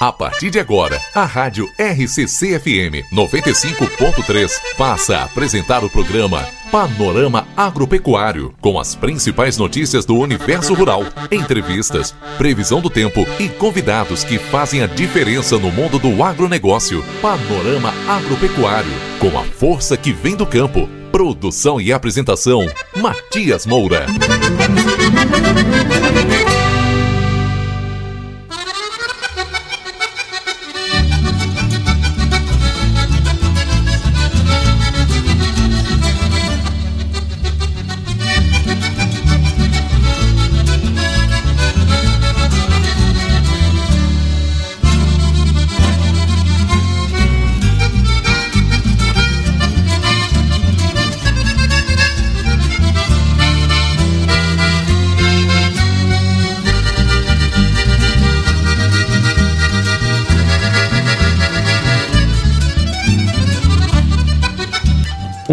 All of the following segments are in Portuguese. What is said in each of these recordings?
A partir de agora, a Rádio RCC-FM 95.3 passa a apresentar o programa Panorama Agropecuário, com as principais notícias do universo rural, entrevistas, previsão do tempo e convidados que fazem a diferença no mundo do agronegócio. Panorama Agropecuário, com a força que vem do campo. Produção e apresentação: Matias Moura.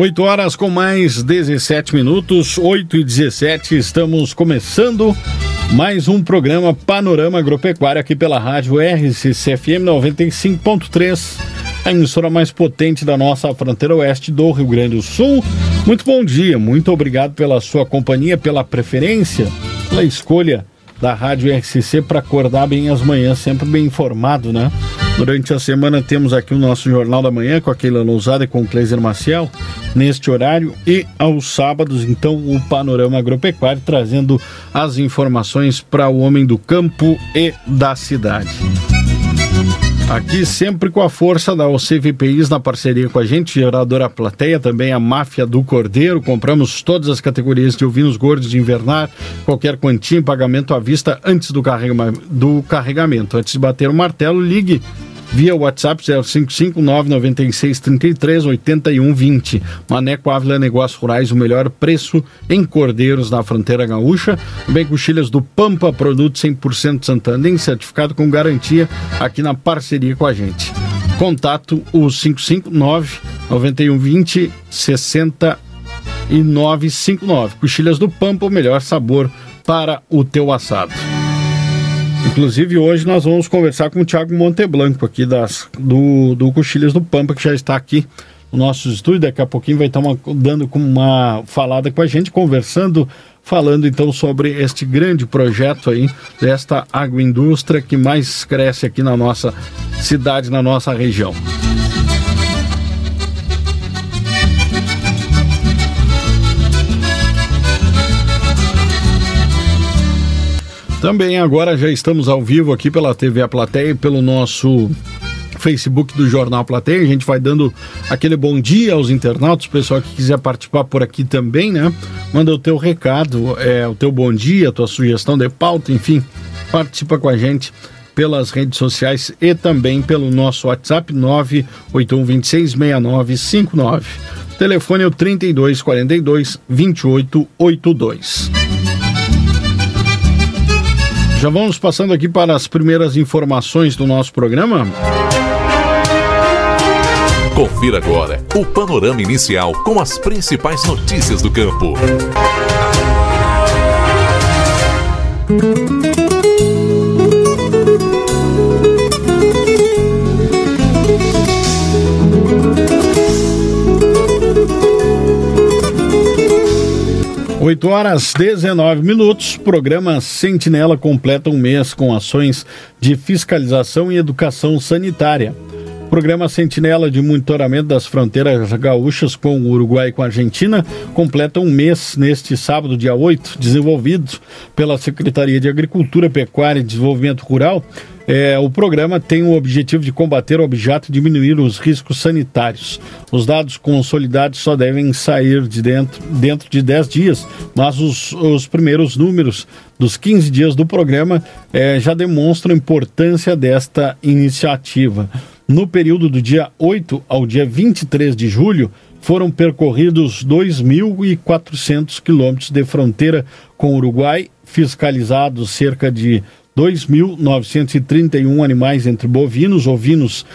8 horas com mais 17 minutos, 8 e 17, estamos começando mais um programa Panorama Agropecuário aqui pela rádio RCCFM 95.3, a emissora mais potente da nossa fronteira oeste do Rio Grande do Sul. Muito bom dia, muito obrigado pela sua companhia, pela preferência, pela escolha da rádio RCC para acordar bem as manhãs, sempre bem informado, né? Durante a semana temos aqui o nosso Jornal da Manhã com a Keila Lousada e com o Cleiser Maciel neste horário e aos sábados, então, o Panorama Agropecuário trazendo as informações para o homem do campo e da cidade. Aqui sempre com a força da OCVPIs na parceria com a gente, geradora plateia, também a máfia do Cordeiro. Compramos todas as categorias de ovinos gordos de invernar, qualquer quantia em pagamento à vista antes do, carrega do carregamento. Antes de bater o martelo, ligue via WhatsApp 055-996-33-8120. Maneco Ávila Negócios Rurais, o melhor preço em cordeiros na fronteira gaúcha. Também coxilhas do Pampa, produto 100% Santander, certificado com garantia aqui na parceria com a gente. Contato o 559 9120 6959. Coxilhas do Pampa, o melhor sabor para o teu assado. Inclusive, hoje nós vamos conversar com o Thiago Monteblanco, aqui das, do, do Cochilhas do Pampa, que já está aqui no nosso estúdio. Daqui a pouquinho vai estar uma, dando uma falada com a gente, conversando, falando então sobre este grande projeto aí, desta agroindústria que mais cresce aqui na nossa cidade, na nossa região. Também agora já estamos ao vivo aqui pela TV A Plateia e pelo nosso Facebook do Jornal Plateia. A gente vai dando aquele bom dia aos internautas, pessoal que quiser participar por aqui também, né? Manda o teu recado, é, o teu bom dia, a tua sugestão de pauta, enfim, participa com a gente pelas redes sociais e também pelo nosso WhatsApp 981266959. Telefone é o 3242 2882. Já vamos passando aqui para as primeiras informações do nosso programa. Confira agora o panorama inicial com as principais notícias do campo. 8 horas 19 minutos. Programa Sentinela completa um mês com ações de fiscalização e educação sanitária. Programa Sentinela de monitoramento das fronteiras gaúchas com o Uruguai e com a Argentina completa um mês neste sábado, dia 8, desenvolvido pela Secretaria de Agricultura, Pecuária e Desenvolvimento Rural é, o programa tem o objetivo de combater o objeto e diminuir os riscos sanitários. Os dados consolidados só devem sair de dentro, dentro de 10 dias, mas os, os primeiros números dos 15 dias do programa é, já demonstram a importância desta iniciativa. No período do dia 8 ao dia 23 de julho, foram percorridos 2.400 quilômetros de fronteira com o Uruguai, fiscalizados cerca de 2.931 animais entre bovinos, ovinos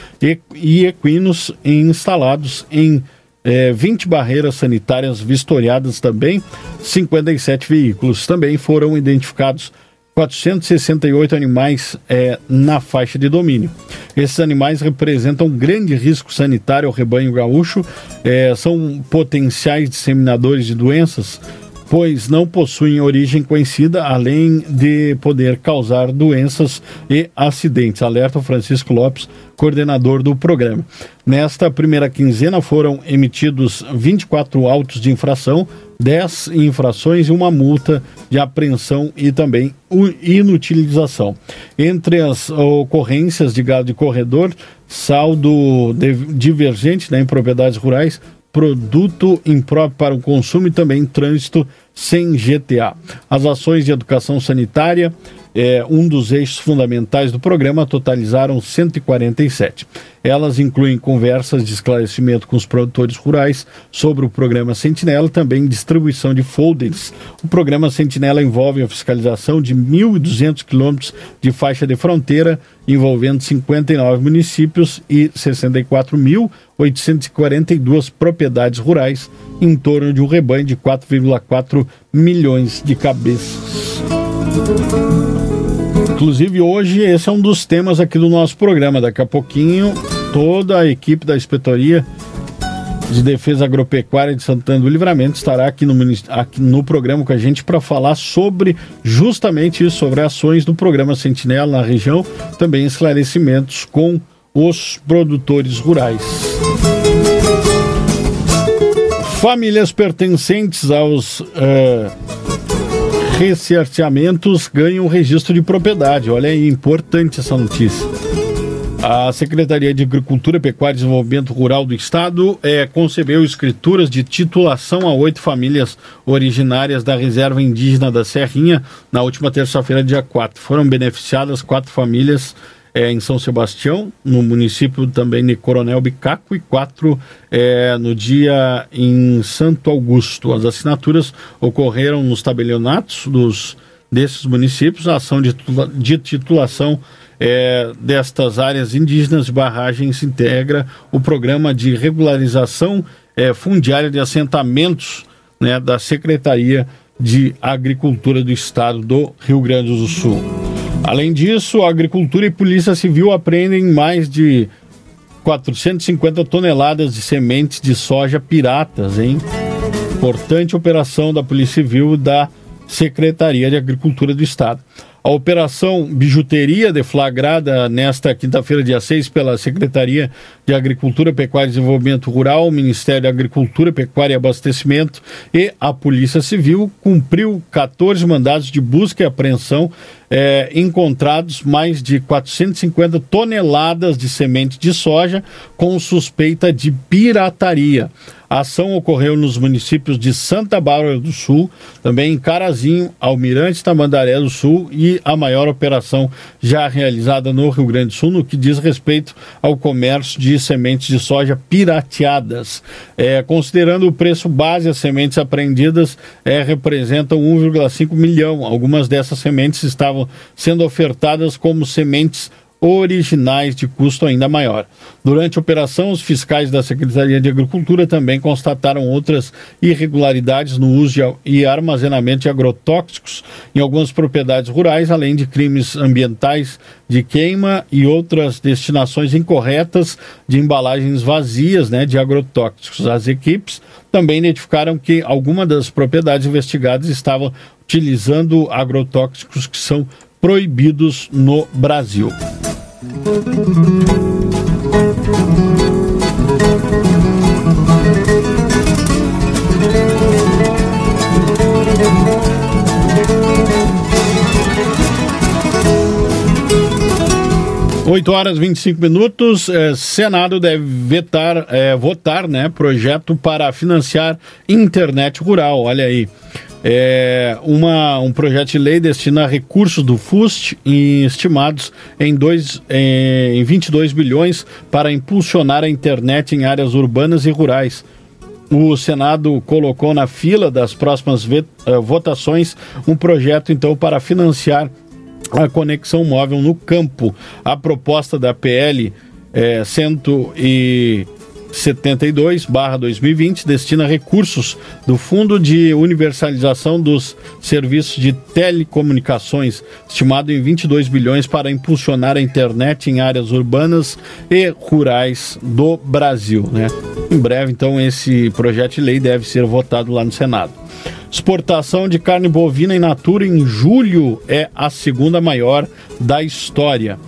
e equinos instalados em é, 20 barreiras sanitárias vistoriadas também, 57 veículos também foram identificados 468 animais é, na faixa de domínio. Esses animais representam um grande risco sanitário ao rebanho gaúcho, é, são potenciais disseminadores de doenças, pois não possuem origem conhecida, além de poder causar doenças e acidentes. Alerta Francisco Lopes, coordenador do programa. Nesta primeira quinzena foram emitidos 24 autos de infração, 10 infrações e uma multa de apreensão e também inutilização. Entre as ocorrências de gado de corredor, saldo divergente né, em propriedades rurais, produto impróprio para o consumo e também trânsito sem GTA. As ações de educação sanitária, é, um dos eixos fundamentais do programa, totalizaram 147. Elas incluem conversas de esclarecimento com os produtores rurais sobre o programa Sentinela, também distribuição de folders. O programa Sentinela envolve a fiscalização de 1.200 quilômetros de faixa de fronteira, envolvendo 59 municípios e 64.842 propriedades rurais, em torno de um rebanho de 4,4 milhões de cabeças. Inclusive, hoje esse é um dos temas aqui do nosso programa. Daqui a pouquinho, toda a equipe da Inspetoria de Defesa Agropecuária de Santana do Livramento estará aqui no, aqui no programa com a gente para falar sobre justamente isso, sobre ações do programa Sentinela na região, também esclarecimentos com os produtores rurais. Famílias pertencentes aos. Uh, recerceamentos ganham registro de propriedade. Olha aí, importante essa notícia. A Secretaria de Agricultura, Pecuária e Desenvolvimento Rural do Estado é, concebeu escrituras de titulação a oito famílias originárias da Reserva Indígena da Serrinha na última terça-feira, dia 4. Foram beneficiadas quatro famílias é, em São Sebastião, no município também de Coronel Bicaco, e quatro é, no dia em Santo Augusto. As assinaturas ocorreram nos tabelionatos dos, desses municípios. A ação de, de titulação é, destas áreas indígenas de barragens integra o programa de regularização é, fundiária de assentamentos né, da Secretaria de Agricultura do Estado do Rio Grande do Sul. Além disso, a Agricultura e Polícia Civil apreendem mais de 450 toneladas de sementes de soja piratas, hein? Importante operação da Polícia Civil e da Secretaria de Agricultura do Estado. A operação Bijuteria, deflagrada nesta quinta-feira, dia 6, pela Secretaria de Agricultura, Pecuária e Desenvolvimento Rural, Ministério da Agricultura, Pecuária e Abastecimento e a Polícia Civil, cumpriu 14 mandados de busca e apreensão, eh, encontrados mais de 450 toneladas de semente de soja com suspeita de pirataria. A ação ocorreu nos municípios de Santa Bárbara do Sul, também em Carazinho, Almirante Tamandaré do Sul e a maior operação já realizada no Rio Grande do Sul no que diz respeito ao comércio de sementes de soja pirateadas. É, considerando o preço base, as sementes apreendidas é, representam 1,5 milhão. Algumas dessas sementes estavam sendo ofertadas como sementes originais de custo ainda maior. Durante a operação, os fiscais da Secretaria de Agricultura também constataram outras irregularidades no uso e armazenamento de agrotóxicos em algumas propriedades rurais, além de crimes ambientais de queima e outras destinações incorretas de embalagens vazias né, de agrotóxicos. As equipes também identificaram que algumas das propriedades investigadas estavam utilizando agrotóxicos que são proibidos no Brasil. Oito horas e 25 minutos. Eh, Senado deve vetar, eh, votar, né, projeto para financiar internet rural. Olha aí é, uma, um projeto de lei destina recursos do FUST estimados em, dois, em, em 22 bilhões para impulsionar a internet em áreas urbanas e rurais. O Senado colocou na fila das próximas uh, votações um projeto então para financiar a conexão móvel no campo. A proposta da PL é, 100 e 72/2020 destina recursos do Fundo de Universalização dos Serviços de Telecomunicações, estimado em 22 bilhões para impulsionar a internet em áreas urbanas e rurais do Brasil, né? Em breve, então, esse projeto de lei deve ser votado lá no Senado. Exportação de carne bovina in natura em julho é a segunda maior da história.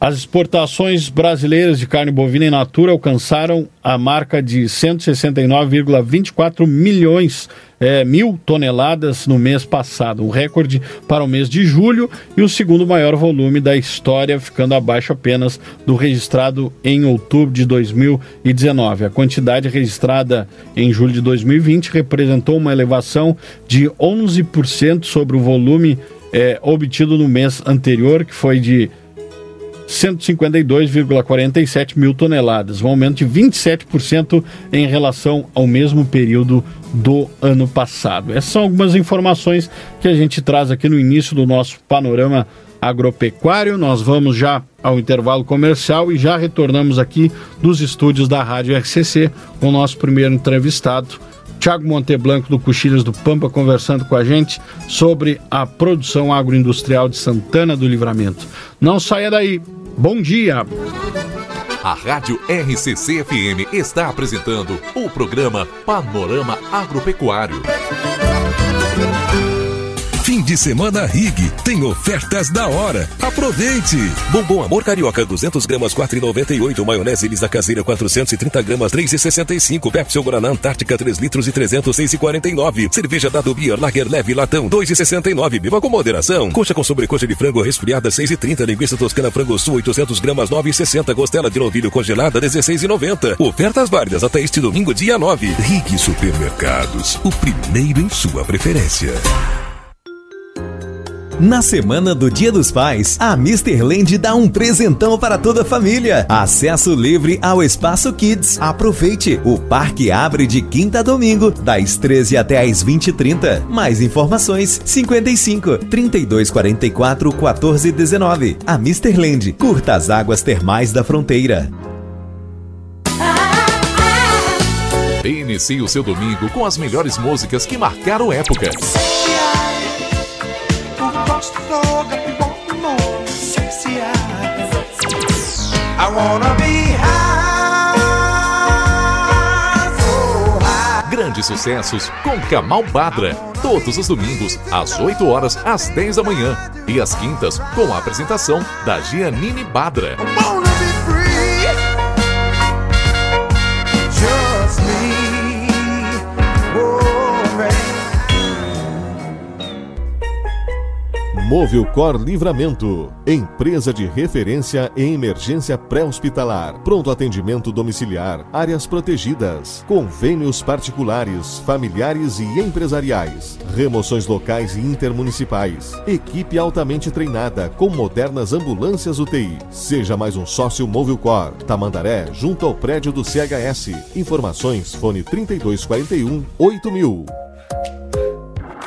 As exportações brasileiras de carne bovina in natura alcançaram a marca de 169,24 milhões é, mil toneladas no mês passado, um recorde para o mês de julho e o segundo maior volume da história, ficando abaixo apenas do registrado em outubro de 2019. A quantidade registrada em julho de 2020 representou uma elevação de 11% sobre o volume é, obtido no mês anterior, que foi de 152,47 mil toneladas, um aumento de 27% em relação ao mesmo período do ano passado. Essas são algumas informações que a gente traz aqui no início do nosso panorama agropecuário. Nós vamos já ao intervalo comercial e já retornamos aqui dos estúdios da Rádio RCC com o nosso primeiro entrevistado. Tiago Monteblanco do Coxilhas do Pampa conversando com a gente sobre a produção agroindustrial de Santana do Livramento. Não saia daí, Bom dia! A Rádio RCC-FM está apresentando o programa Panorama Agropecuário. De semana Rig tem ofertas da hora. Aproveite! Bombom Amor Carioca 200 gramas 4,98. Maionese Elisa Caseira 430 gramas 3,65. Pepsi Guaraná Antártica 3 litros e 306,49. Cerveja Dado Beer Lager Leve Latão 2,69. Beba com moderação. Coxa com sobrecoxa de frango resfriada 6,30. Linguiça Toscana Frango Sul 800 gramas 9,60. Costela de novilho congelada 16,90. Ofertas válidas até este domingo dia 9. Rig Supermercados, o primeiro em sua preferência. Na semana do Dia dos Pais, a Mr. Land dá um presentão para toda a família. Acesso livre ao Espaço Kids. Aproveite! O parque abre de quinta a domingo, das 13 até às 20h30. Mais informações: 55 3244 1419. A Mr. Land. Curta as águas termais da fronteira. Inicie o seu domingo com as melhores músicas que marcaram época. Grandes sucessos com Kamal Badra. Todos os domingos, às 8 horas, às 10 da manhã. E às quintas, com a apresentação da Giannini Badra. Movilcor Livramento, empresa de referência em emergência pré-hospitalar, pronto atendimento domiciliar, áreas protegidas, convênios particulares, familiares e empresariais, remoções locais e intermunicipais, equipe altamente treinada com modernas ambulâncias UTI. Seja mais um sócio Movilcor, Tamandaré, junto ao prédio do CHS. Informações, fone 3241 8000.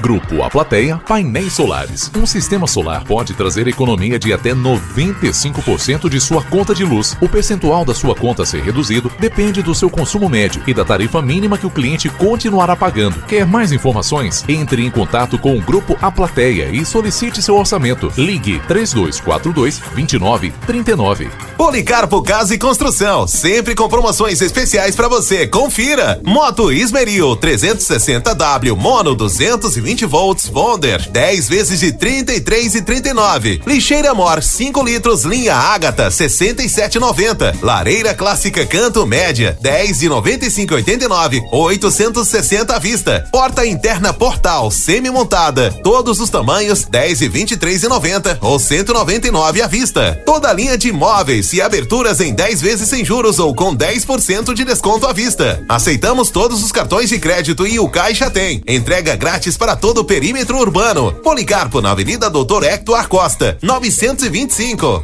Grupo A Plateia Painéis Solares. Um sistema solar pode trazer economia de até 95% de sua conta de luz. O percentual da sua conta ser reduzido depende do seu consumo médio e da tarifa mínima que o cliente continuará pagando. Quer mais informações? Entre em contato com o Grupo A Plateia e solicite seu orçamento. Ligue 3242 2939. Policarpo Casa e Construção, sempre com promoções especiais para você. Confira. Moto Ismeril 360W Mono 220 20 volts Bonder, 10 vezes de 33 e 39. Lixeira Mor 5 litros linha Ágata 67,90. Lareira clássica Canto Média 10 de 95,89. 860 à vista. Porta interna Portal semi montada, todos os tamanhos 10 e 23,90 ou 199 à vista. Toda linha de móveis e aberturas em 10 vezes sem juros ou com 10% de desconto à vista. Aceitamos todos os cartões de crédito e o Caixa tem. Entrega grátis para todo o perímetro urbano. Policarpo na Avenida Doutor Hector Costa, 925.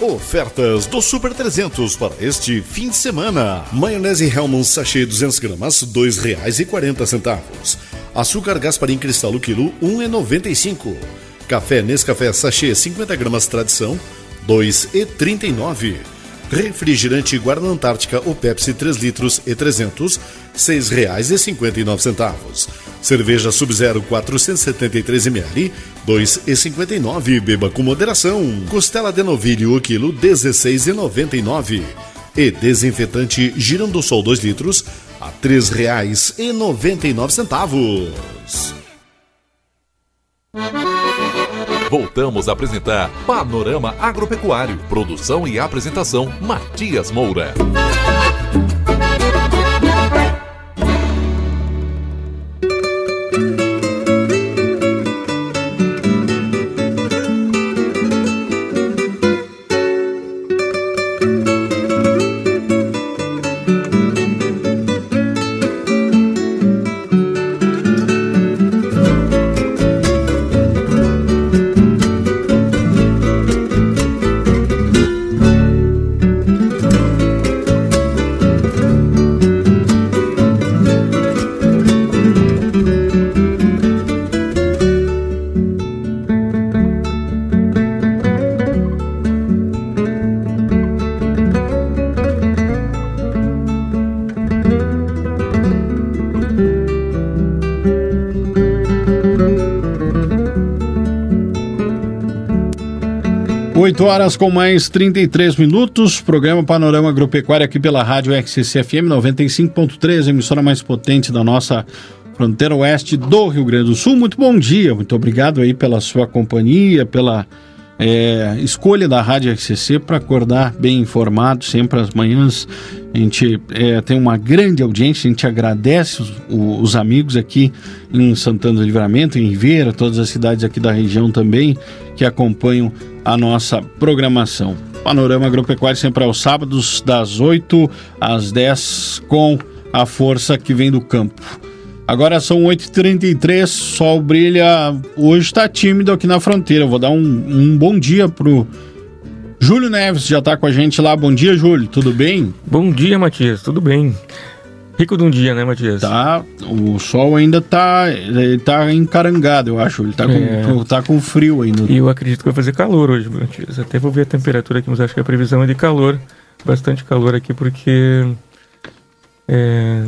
Ofertas do Super 300 para este fim de semana. Maionese Hellman sachê 200 gramas, quarenta centavos. Açúcar Gasparim Cristal quilo, e cinco. Café Nescafé sachê 50 gramas tradição, e nove. Refrigerante Guarda Antártica ou Pepsi 3 litros e 300, R$ 6,59. Cerveja Sub-Zero 473 ml, 2,59. Beba com moderação. Costela de novilho o quilo 16,99. E desinfetante Girando Sol 2 litros a R$ 3,99. Voltamos a apresentar Panorama Agropecuário. Produção e apresentação Matias Moura. 8 horas com mais 33 minutos. Programa Panorama Agropecuário aqui pela Rádio RCC-FM 95.3, emissora mais potente da nossa fronteira oeste do Rio Grande do Sul. Muito bom dia, muito obrigado aí pela sua companhia, pela é, escolha da Rádio RCC para acordar bem informado sempre às manhãs. A gente é, tem uma grande audiência, a gente agradece os, os, amigos aqui em Santana do Livramento, em Ribeira, todas as cidades aqui da região também que acompanham a nossa programação. Panorama Agropecuário sempre aos sábados, das 8 às 10, com a força que vem do campo. Agora são 8h33, sol brilha. Hoje está tímido aqui na fronteira. Eu vou dar um, um bom dia pro Júlio Neves, já está com a gente lá. Bom dia, Júlio, tudo bem? Bom dia, Matias, tudo bem. Rico de um dia, né, Matias? Tá, o sol ainda tá, ele tá encarangado, eu acho. Ele tá, é. com, tá com frio ainda. E eu acredito que vai fazer calor hoje, Matias. Até vou ver a temperatura aqui, mas acho que a previsão é de calor. Bastante calor aqui, porque é,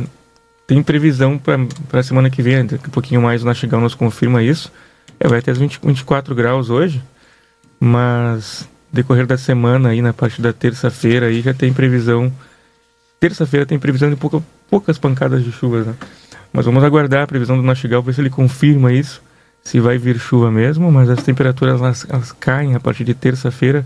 tem previsão para a semana que vem, daqui um pouquinho mais o Nastigal nos confirma isso. É, vai até 20, 24 graus hoje, mas decorrer da semana aí, na parte da terça-feira, aí já tem previsão. Terça-feira tem previsão de pouca, poucas pancadas de chuva, né? Mas vamos aguardar a previsão do Nastigal, ver se ele confirma isso, se vai vir chuva mesmo, mas as temperaturas elas, elas caem a partir de terça-feira,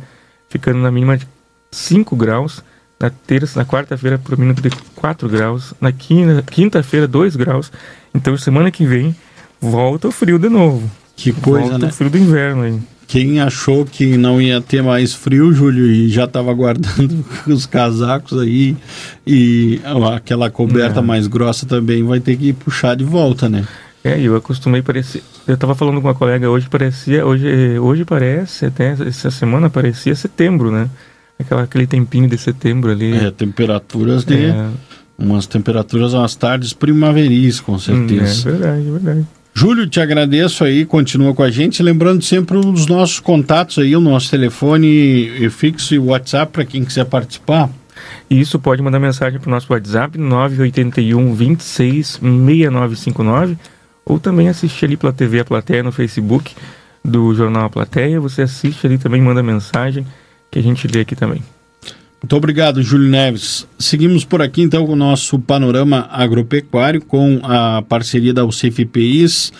ficando na mínima de 5 graus na terça, na quarta-feira por minuto de 4 graus, na quinta-feira 2 graus. Então semana que vem volta o frio de novo. Que coisa, volta né? o frio do inverno aí. Quem achou que não ia ter mais frio, Júlio, e já estava guardando os casacos aí e aquela coberta é. mais grossa também vai ter que puxar de volta, né? É, eu acostumei parecer. Eu estava falando com uma colega hoje, parecia. Hoje, hoje parece, até essa semana parecia setembro, né? aquela, aquele tempinho de setembro ali. É, temperaturas de. É... Umas temperaturas, umas tardes primaveris, com certeza. Hum, é verdade, é verdade. Júlio, te agradeço aí, continua com a gente. Lembrando sempre os nossos contatos aí, o nosso telefone fixo e WhatsApp para quem quiser participar. Isso pode mandar mensagem para o nosso WhatsApp 981 26 6959 ou também assistir ali pela TV A Plateia no Facebook do Jornal A Plateia. Você assiste ali também, manda mensagem que a gente lê aqui também. Muito obrigado, Júlio Neves. Seguimos por aqui então com o nosso panorama agropecuário com a parceria da UCFPIs,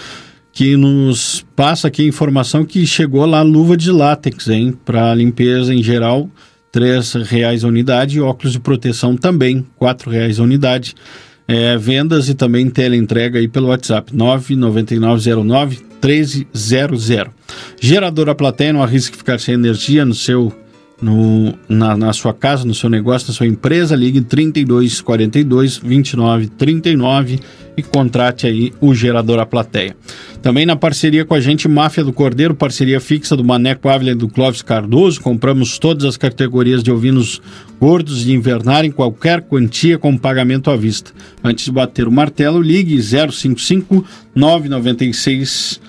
que nos passa aqui a informação que chegou lá luva de látex, hein, para limpeza em geral, três reais a unidade e óculos de proteção também, quatro reais a unidade. É, vendas e também teleentrega aí pelo WhatsApp 99909 1300. Geradora plateia, não arrisque ficar sem energia no seu no, na, na, sua casa, no seu negócio, na sua empresa, ligue 32 42 29 39 e contrate aí o gerador a plateia. Também na parceria com a gente, Máfia do Cordeiro, parceria fixa do Maneco Ávila e do Clóvis Cardoso, compramos todas as categorias de ovinos gordos de invernar em qualquer quantia com pagamento à vista. Antes de bater o martelo, ligue 055 996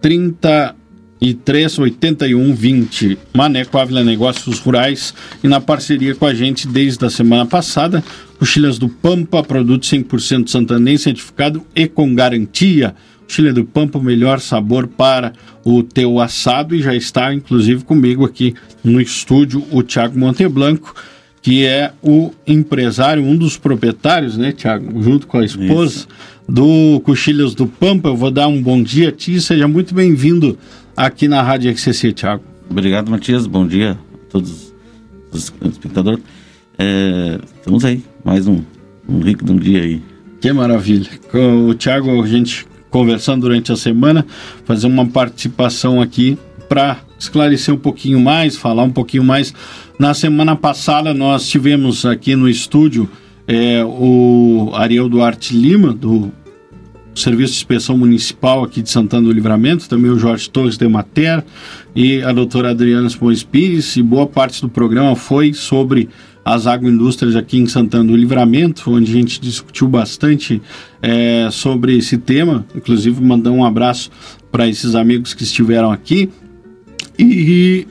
30 e 38120. Maneco Ávila Negócios Rurais e na parceria com a gente desde a semana passada, Coxilhas do Pampa, produto 100% santanense, certificado e com garantia. Chile do Pampa, o melhor sabor para o teu assado e já está inclusive comigo aqui no estúdio o Thiago Monteblanco, que é o empresário, um dos proprietários, né, Thiago, junto com a esposa Isso. do Coxilhas do Pampa. Eu vou dar um bom dia a ti, seja muito bem-vindo aqui na Rádio XCC, Thiago. Obrigado, Matias. Bom dia a todos os espectadores. É, estamos aí, mais um, um rico de um dia aí. Que maravilha. Com o Thiago, a gente conversando durante a semana, fazer uma participação aqui para esclarecer um pouquinho mais, falar um pouquinho mais. Na semana passada nós tivemos aqui no estúdio é, o Ariel Duarte Lima, do Serviço de Inspeção Municipal aqui de Santana do Livramento, também o Jorge Torres de Mater e a doutora Adriana Simões Pires, e boa parte do programa foi sobre as agroindústrias aqui em Santana do Livramento, onde a gente discutiu bastante é, sobre esse tema. Inclusive, mandar um abraço para esses amigos que estiveram aqui. E,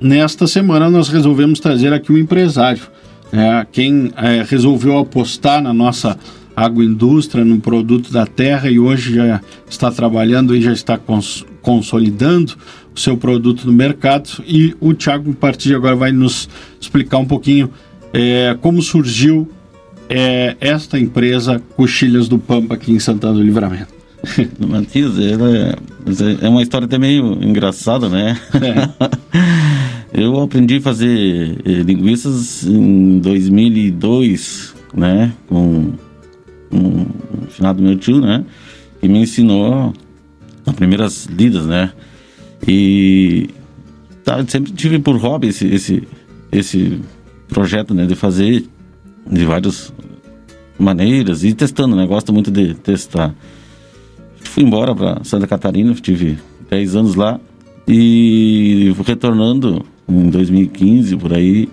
nesta semana nós resolvemos trazer aqui um empresário, é, quem é, resolveu apostar na nossa agroindústria, no produto da terra e hoje já está trabalhando e já está cons consolidando o seu produto no mercado. E o Thiago, a partir de agora, vai nos explicar um pouquinho é, como surgiu é, esta empresa Coxilhas do Pampa aqui em Santana do Livramento. Matias, é, é uma história até meio engraçada, né? É. Eu aprendi a fazer eh, linguiças em 2002, né? Com um, um finado meu tio, né? Que me ensinou as primeiras lidas, né? E tá, sempre tive por hobby esse, esse, esse projeto, né? De fazer de várias maneiras e testando, né? Gosto muito de testar. Fui embora para Santa Catarina, tive 10 anos lá e retornando em 2015 por aí.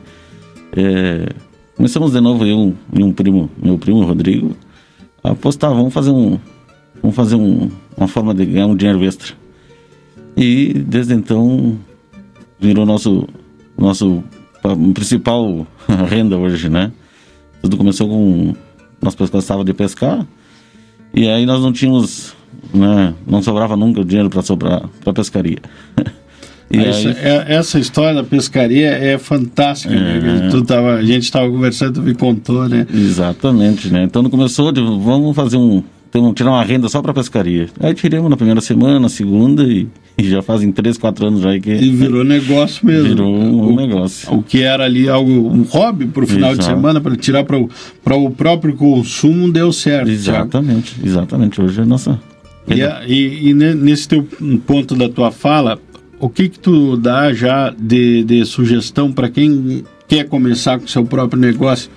É, começamos de novo eu e um primo, meu primo Rodrigo, apostar, vamos fazer um, vamos fazer um, uma forma de ganhar um dinheiro extra. E desde então virou nosso nosso principal renda hoje, né? Tudo começou com nós gostava de pescar e aí nós não tínhamos, né? Não sobrava nunca dinheiro para sobrar para pescaria. E essa, aí... é, essa história da pescaria é fantástica, né? é... né? Tu tava, a gente estava conversando, tu me contou, né? Exatamente, né? Então começou, de, vamos fazer um, tirar uma renda só para pescaria. Aí tiramos na primeira semana, na segunda e, e já fazem três, quatro anos já que... E virou negócio mesmo. Virou um, o, negócio. O que era ali algo, um hobby para o final Exato. de semana, para tirar para o próprio consumo, deu certo. Exatamente, Thiago. exatamente. Hoje é nossa... E, e, e, nesse teu ponto da tua fala, o que que tu dá já de, de sugestão para quem quer começar com seu próprio negócio?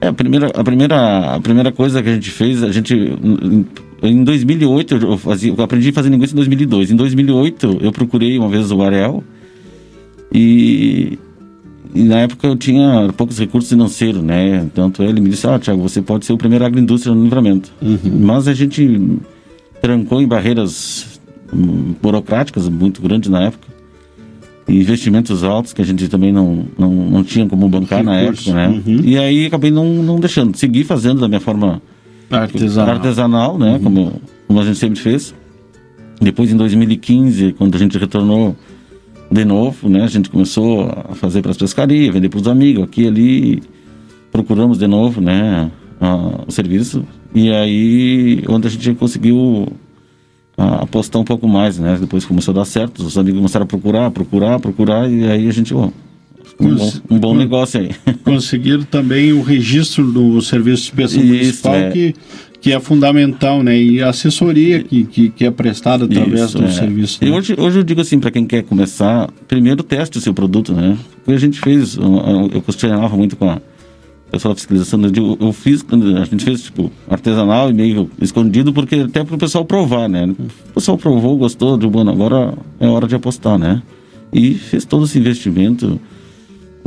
É, a primeira, a primeira, a primeira coisa que a gente fez, a gente em 2008 eu, fazia, eu aprendi a fazer negócio em 2002. Em 2008 eu procurei uma vez o Ariel e, e na época eu tinha poucos recursos financeiros, né? Tanto ele me disse, ah, Tiago, você pode ser o primeiro agroindústria no livramento. Uhum. Mas a gente trancou em barreiras burocráticas muito grandes na época e investimentos altos que a gente também não, não, não tinha como bancar na época, né? Uhum. E aí acabei não, não deixando, segui fazendo da minha forma artesanal, artesanal né? Uhum. Como, como a gente sempre fez. Depois em 2015, quando a gente retornou de novo, né? A gente começou a fazer para as pescarias, vender para os amigos aqui e ali. Procuramos de novo, né? A, o serviço. E aí, onde a gente conseguiu a apostar um pouco mais, né? Depois começou a dar certo, os amigos começaram a procurar, procurar, procurar, e aí a gente, ó, um, bom, um bom negócio aí. Conseguiram também o registro do Serviço de Inspeção Isso, Municipal, é. que, que é fundamental, né? E a assessoria que, que, que é prestada através Isso, do é. serviço. Né? E hoje, hoje eu digo assim, para quem quer começar, primeiro teste o seu produto, né? Porque a gente fez, eu, questionava muito com a pessoal fiscalização, eu, digo, eu fiz, a gente fez tipo artesanal e meio escondido, porque até para o pessoal provar, né? O pessoal provou, gostou, de bom, agora é hora de apostar, né? E fez todo esse investimento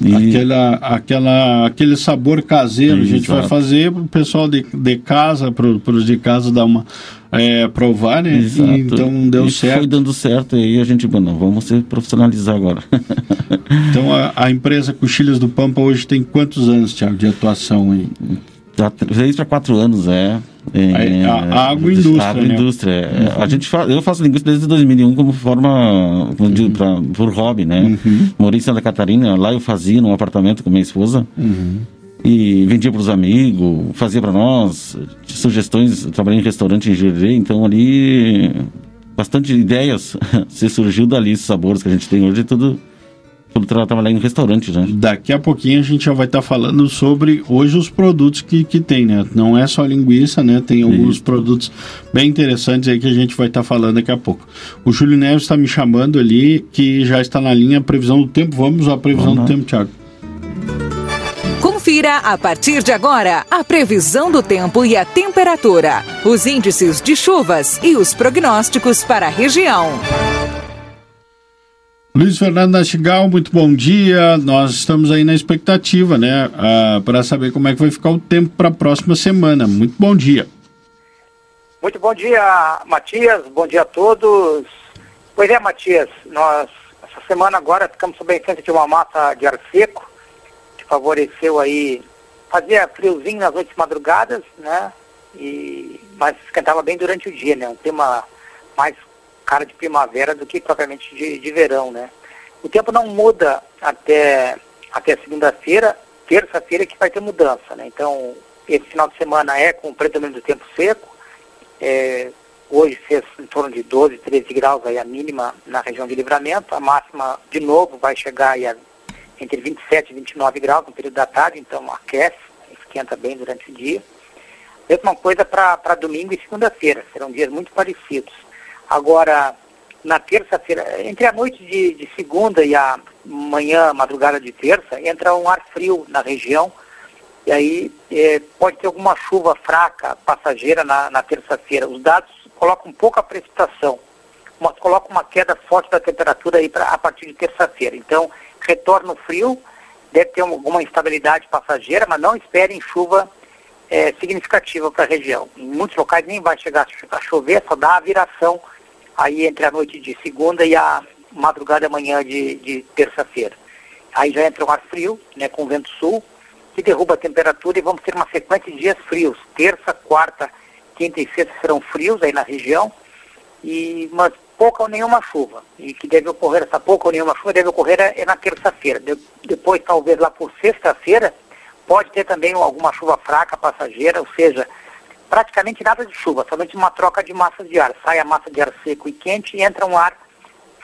E... Aquela, aquela, aquele sabor caseiro, a gente vai fazer para o pessoal de, de casa, para os de casa dar uma é, provar, né? Exato. E, então deu e certo. Foi dando certo e a gente, bueno, vamos se profissionalizar agora. então a, a, empresa Coxilhas do Pampa hoje tem quantos anos, Thiago, de atuação aí? Já três para quatro anos, é. É, a, a agroindústria. A agroindústria. Né? É. A gente fa, eu faço linguiça desde 2001 como forma, uhum. pra, por hobby, né? Uhum. Morei em Santa Catarina, lá eu fazia num apartamento com minha esposa. Uhum. E vendia para os amigos, fazia para nós, sugestões. trabalhei em restaurante em Jurerê, então ali bastante ideias se surgiu dali, esses sabores que a gente tem hoje, tudo por trabalhar em restaurante, né? Daqui a pouquinho a gente já vai estar tá falando sobre hoje os produtos que, que tem, né? Não é só linguiça, né? Tem alguns Isso. produtos bem interessantes aí que a gente vai estar tá falando daqui a pouco. O Júlio Neves está me chamando ali, que já está na linha previsão do tempo. Vamos à previsão Vamos do tempo, Thiago. Confira a partir de agora a previsão do tempo e a temperatura, os índices de chuvas e os prognósticos para a região. Luiz Fernando Nastigal, muito bom dia. Nós estamos aí na expectativa, né, uh, para saber como é que vai ficar o tempo para a próxima semana. Muito bom dia. Muito bom dia, Matias. Bom dia a todos. Pois é, Matias, nós essa semana agora ficamos sob a influência de uma massa de ar seco que favoreceu aí, fazia friozinho nas noites madrugadas, né? E, mas esquentava bem durante o dia, né? Um clima mais cara de primavera do que propriamente de, de verão, né? O tempo não muda até, até segunda-feira, terça-feira que vai ter mudança, né? Então, esse final de semana é com o predomínio do tempo seco. É, hoje fez em torno de 12, 13 graus aí a mínima na região de livramento. A máxima, de novo, vai chegar aí a, entre 27 e 29 graus no período da tarde, então aquece, esquenta bem durante o dia. Mesma coisa para domingo e segunda-feira, serão dias muito parecidos. Agora, na terça-feira, entre a noite de, de, segunda e a manhã, madrugada de terça, entra um ar frio na região. E aí é, pode ter alguma chuva fraca, passageira na, na terça-feira. Os dados colocam pouca precipitação, mas colocam uma queda forte da temperatura aí pra, a partir de terça-feira. Então, retorno frio, deve ter alguma instabilidade passageira, mas não esperem chuva é, significativa para a região. Em muitos locais nem vai chegar a chover, só dá a viração aí entre a noite de segunda e a madrugada manhã de, de terça-feira. Aí já entra um ar frio, né, com vento sul, que derruba a temperatura e vamos ter uma sequência de dias frios. Terça, quarta, quinta e sexta serão frios aí na região, e, mas pouca ou nenhuma chuva. E que deve ocorrer, essa pouca ou nenhuma chuva deve ocorrer é, é na terça-feira. De, depois, talvez lá por sexta-feira, pode ter também alguma chuva fraca, passageira, ou seja, praticamente nada de chuva, somente uma troca de massas de ar. Sai a massa de ar seco e quente e entra um ar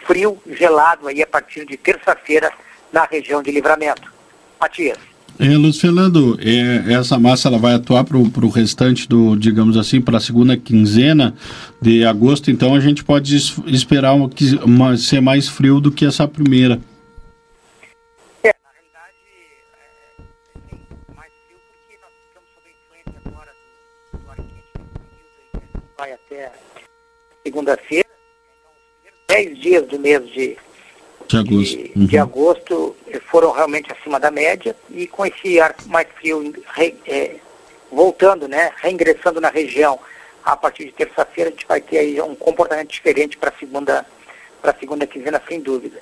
frio, gelado aí a partir de terça-feira na região de livramento. Matias. É, Luiz Fernando, é, essa massa ela vai atuar para o restante do, digamos assim, para a segunda quinzena de agosto, então a gente pode esperar uma, uma, ser mais frio do que essa primeira. vai até segunda-feira, então, os 10 dias do mês de, de agosto. Uhum. de, agosto foram realmente acima da média e com esse ar mais frio re, é, voltando, né, reingressando na região a partir de terça-feira, a gente vai ter aí um comportamento diferente para a segunda, para segunda quinzena, sem dúvida.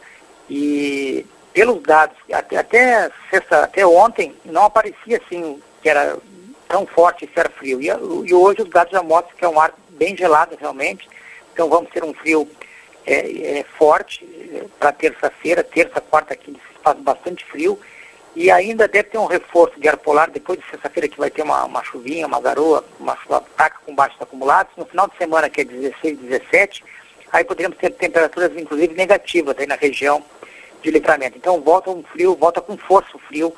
E pelos dados, até, até sexta, até ontem, não aparecia assim que era tão forte esse ar frio. E, e hoje os dados já mostram que é um ar bem gelado realmente. Então vamos ter um frio é, é, forte é, para terça-feira, terça, quarta, quinta, faz bastante frio. E ainda deve ter um reforço de ar polar depois de sexta-feira que vai ter uma, uma chuvinha, uma garoa, uma chuva fraca com baixos acumulados. No final de semana, que é 16, 17, aí poderíamos ter temperaturas inclusive negativas aí na região de livramento. Então volta um frio, volta com força o frio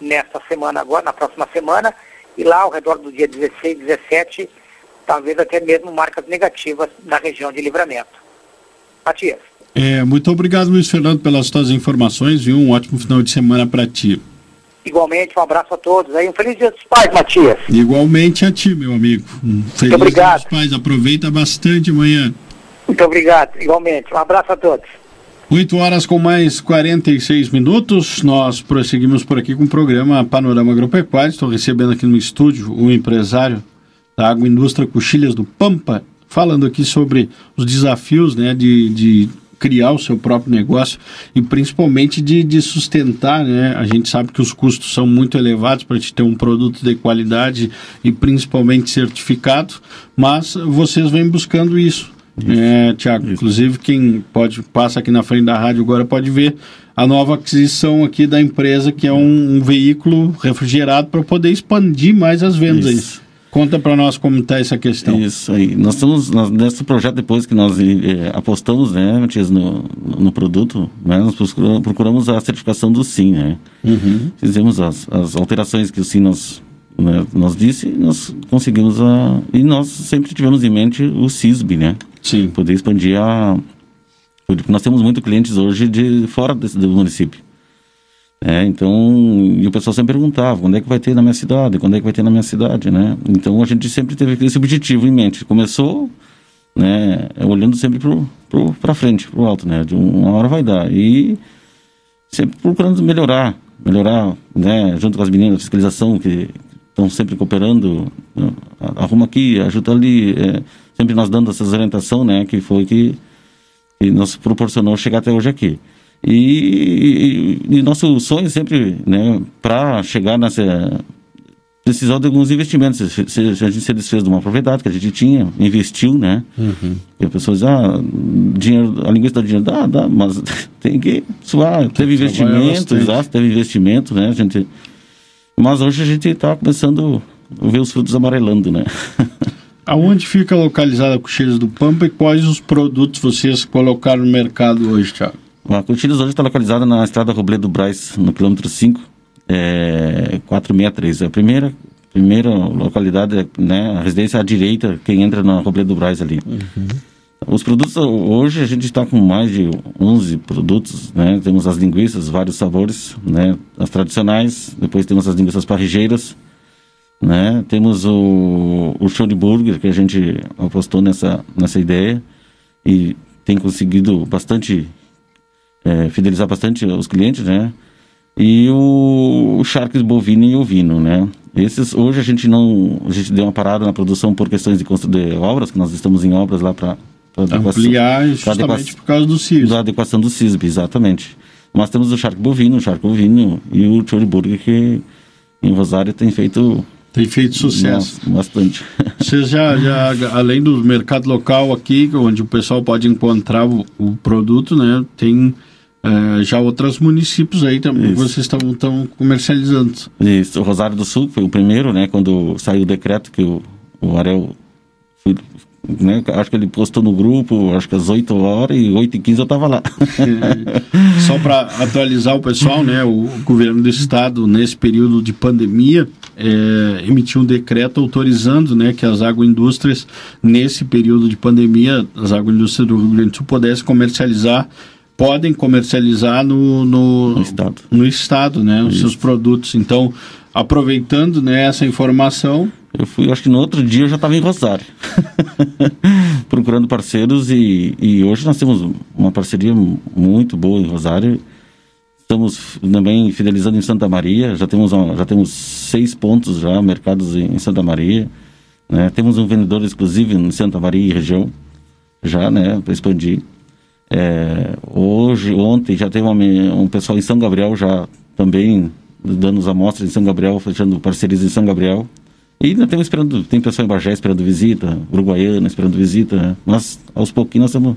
nesta semana agora, na próxima semana, e lá ao redor do dia 16, 17, talvez até mesmo marcas negativas na região de livramento. Matias. É, muito obrigado, Luiz Fernando, pelas suas informações e um ótimo final de semana para ti. Igualmente, um abraço a todos. Aí, um feliz dia dos pais, Matias. Igualmente a ti, meu amigo. Um feliz muito obrigado. dia dos pais. Aproveita bastante amanhã. Muito obrigado, igualmente. Um abraço a todos. 8 horas com mais 46 minutos. Nós prosseguimos por aqui com o programa Panorama Agropecuário. Estou recebendo aqui no estúdio o empresário da Agroindústria Coxilhas do Pampa, falando aqui sobre os desafios né, de, de criar o seu próprio negócio e principalmente de, de sustentar, né? A gente sabe que os custos são muito elevados para te ter um produto de qualidade e principalmente certificado, mas vocês vêm buscando isso. É, Tiago, inclusive quem pode passa aqui na frente da rádio agora pode ver a nova aquisição aqui da empresa que é um, um veículo refrigerado para poder expandir mais as vendas. Isso. Conta para nós como está essa questão. Isso aí. Nós estamos nós, nesse projeto depois que nós eh, apostamos, né, Matias, no, no produto, né, nós procuramos a certificação do SIM, né. Uhum. Fizemos as, as alterações que o SIM nos né, nós disse, nós conseguimos a e nós sempre tivemos em mente o CISB, né. Sim. Poder expandir a nós temos muitos clientes hoje de fora desse, do município. É, então, e o pessoal sempre perguntava, quando é que vai ter na minha cidade? Quando é que vai ter na minha cidade, né? Então, a gente sempre teve esse objetivo em mente. Começou, né, olhando sempre para frente, para o alto, né? De uma hora vai dar. E sempre procurando melhorar, melhorar, né? Junto com as meninas fiscalização, que estão sempre cooperando, né? arruma aqui, ajuda ali, é, sempre nós dando essas orientação, né? Que foi que, que nos proporcionou chegar até hoje aqui. E, e, e nosso sonho sempre, né, para chegar nessa precisou de alguns investimentos. Se, se, a gente se desfez de uma propriedade que a gente tinha, investiu, né? Uhum. E a pessoa diz, ah, dinheiro, a linguiça dá dinheiro, dá, dá, mas tem que suar. Teve investimento, exato, teve investimento, né? A gente, mas hoje a gente está começando a ver os frutos amarelando, né? Aonde fica localizada a Cocheiras do Pampa e quais os produtos vocês colocaram no mercado hoje, Thiago? A Cotilhas hoje está localizada na estrada Robledo Braz, no quilômetro 5, é, 463. É a primeira, primeira localidade, né, a residência à direita, quem entra na Robledo Braz ali. Uhum. Os produtos, hoje a gente está com mais de 11 produtos, né? Temos as linguiças, vários sabores, né? As tradicionais, depois temos as linguiças parrigeiras, né? Temos o, o show de burger, que a gente apostou nessa, nessa ideia e tem conseguido bastante é, fidelizar bastante os clientes, né? E o, o Sharks bovino e ovino, né? Esses hoje a gente não, a gente deu uma parada na produção por questões de, de obras, que nós estamos em obras lá para ampliar justamente adequação, por causa do CISB. Da adequação do CISB, exatamente. Mas temos o Shark bovino, o Shark ovino e o Choriburger que em Rosário tem feito tem feito sucesso. Nossa, bastante. Vocês já, já, além do mercado local aqui, onde o pessoal pode encontrar o, o produto, né? Tem é, já outros municípios aí também Isso. vocês estão comercializando. Isso, o Rosário do Sul foi o primeiro, né? Quando saiu o decreto que o, o Arel né? Acho que ele postou no grupo, acho que às 8 horas e 8 e 15 eu estava lá. É, só para atualizar o pessoal, né? O governo do estado, nesse período de pandemia, é, emitiu um decreto autorizando né, que as agroindústrias, nesse período de pandemia, as agroindústrias do Rio Grande do Sul pudessem comercializar podem comercializar no, no, no estado, no estado né, os seus produtos. Então, aproveitando né, essa informação. Eu fui, acho que no outro dia eu já estava em Rosário, procurando parceiros e, e hoje nós temos uma parceria muito boa em Rosário. Estamos também fidelizando em Santa Maria, já temos, já temos seis pontos já, mercados em, Santa Maria. Né? Temos um vendedor exclusivo em Santa Maria e região, já, né, para expandir. É, hoje, ontem, já tem uma, um pessoal em São Gabriel já também dando as amostras em São Gabriel, fechando parcerias em São Gabriel. E ainda temos esperando, tem pessoal em Bagé esperando visita, Uruguaiana esperando visita, né? mas aos pouquinhos nós estamos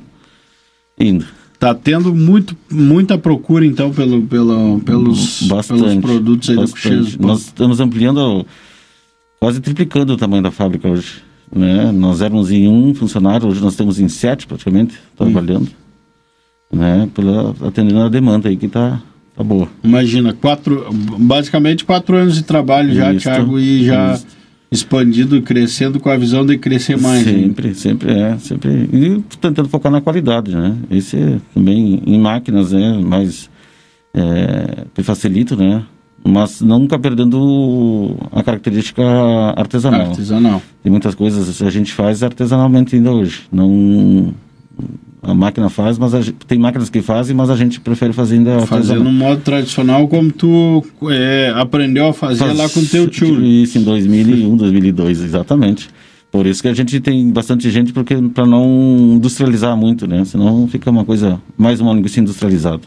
indo. Tá tendo muito, muita procura então pelo, pelo, pelos, bastante, pelos produtos aí bastante. da Nós estamos ampliando, quase triplicando o tamanho da fábrica hoje. Né? Nós éramos em um funcionário, hoje nós temos em sete praticamente trabalhando. Hum né? Pela, atendendo a demanda aí que está tá boa. Imagina, quatro, basicamente quatro anos de trabalho já, isso, Thiago, e já expandido crescendo com a visão de crescer mais. Sempre, sempre é, sempre. E tentando focar na qualidade, né? Esse é também em máquinas, né? Mais é, que facilita, né? Mas nunca perdendo a característica artesanal. Artesanal. Tem muitas coisas que a gente faz artesanalmente ainda hoje. Não A máquina faz, mas a, tem máquinas que fazem, mas a gente prefere fazer ainda Fazendo no modo tradicional como tu é, aprendeu a fazer Faz, lá com o teu tio. Isso, em 2001, 2002, exatamente. Por isso que a gente tem bastante gente, porque para não industrializar muito, né? Senão fica uma coisa, mais uma linguiça industrializada.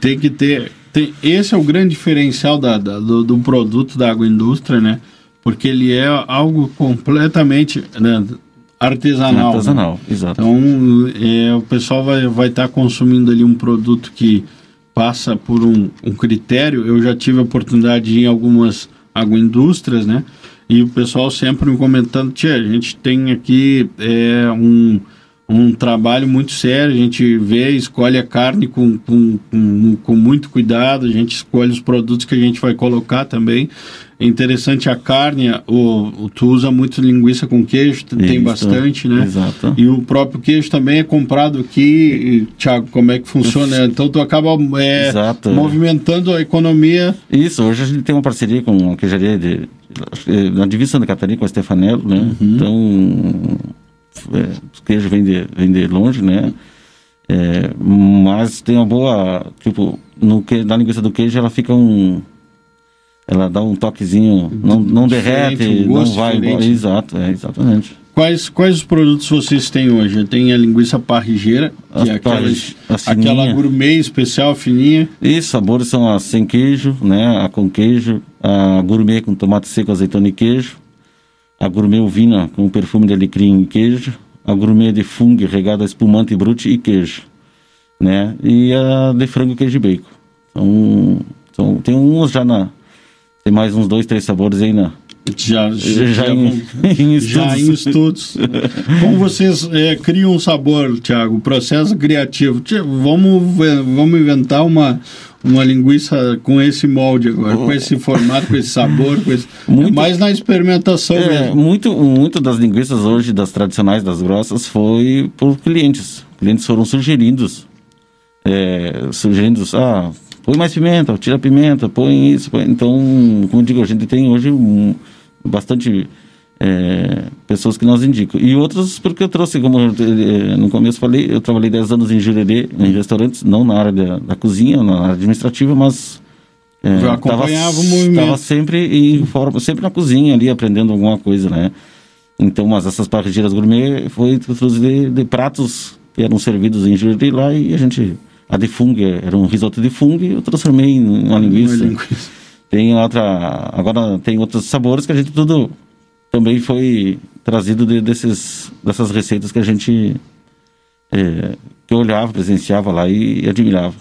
Tem que ter. Tem, esse é o grande diferencial da, da do, do, produto da agroindústria, né? Porque ele é algo completamente né, artesanal. Artesanal, né? exato. Então, é, o pessoal vai estar vai tá consumindo ali um produto que passa por um, um critério. Eu já tive a oportunidade de ir em algumas agroindústrias, né? E o pessoal sempre me comentando, tia, a gente tem aqui é, um um trabalho muito sério. A gente vê, escolhe a carne com, com, com, com, muito cuidado, a gente escolhe os produtos que a gente vai colocar também. É interessante a carne, o, o tu usa muito linguiça com queijo, tem Isso, bastante, né? Exato. E o próprio queijo também é comprado aqui. Thiago, como é que funciona? Então tu acaba é, movimentando a economia. Isso, hoje a gente tem uma parceria com a queijaria de, na divisa da Catarina com a Stefanello, né? Uhum. Então é, os queijos vêm de, vem de longe, né? É, mas tem uma boa, tipo, no que, na linguiça do queijo ela fica um, ela dá um toquezinho, não, não derrete, um não vai embora. Exato, é, exatamente. Quais, quais os produtos vocês têm hoje? Tem a linguiça parrigeira, que é aquela, aquela gourmet especial fininha. Isso, sabores são a sem queijo, né? A com queijo, a gourmet com tomate seco, azeitona e queijo, a gourmet ovina com perfume de alecrim e queijo, a gourmet de fungo regada a espumante brute e queijo, né? E a de frango, queijo e bacon. Então, então tem uns já na... Tem mais uns dois, três sabores aí na... Já, já, já, em, em, estudos. Já em estudos. Como vocês é, criam um sabor, Tiago? Processo criativo. Vamos, vamos inventar uma, uma linguiça com esse molde agora, com esse formato, com esse sabor, com esse... Muito, é mais na experimentação é, mesmo. Muito, muito das linguiças hoje, das tradicionais, das grossas, foi por clientes. Clientes foram sugerindo, é, sugerindo, ah, põe mais pimenta, tira pimenta, põe isso. Põe... Então, como digo, a gente tem hoje um, bastante é, pessoas que nós indicam. E outros, porque eu trouxe, como eu, eh, no começo falei, eu trabalhei 10 anos em Jurerê, em restaurantes, não na área da, da cozinha, na área administrativa, mas. É, Já acompanhava tava, o movimento. Estava sempre, em forma, sempre na cozinha ali, aprendendo alguma coisa, né? Então, mas essas parrilheiras gourmet foi de, de pratos que eram servidos em Jurerê lá e a gente. A de fungo era um risoto de fungo e eu transformei em uma linguiça. Uma linguiça. Tem outra. Agora tem outros sabores que a gente tudo também foi trazido de, desses, dessas receitas que a gente é, que olhava, presenciava lá e, e admirava.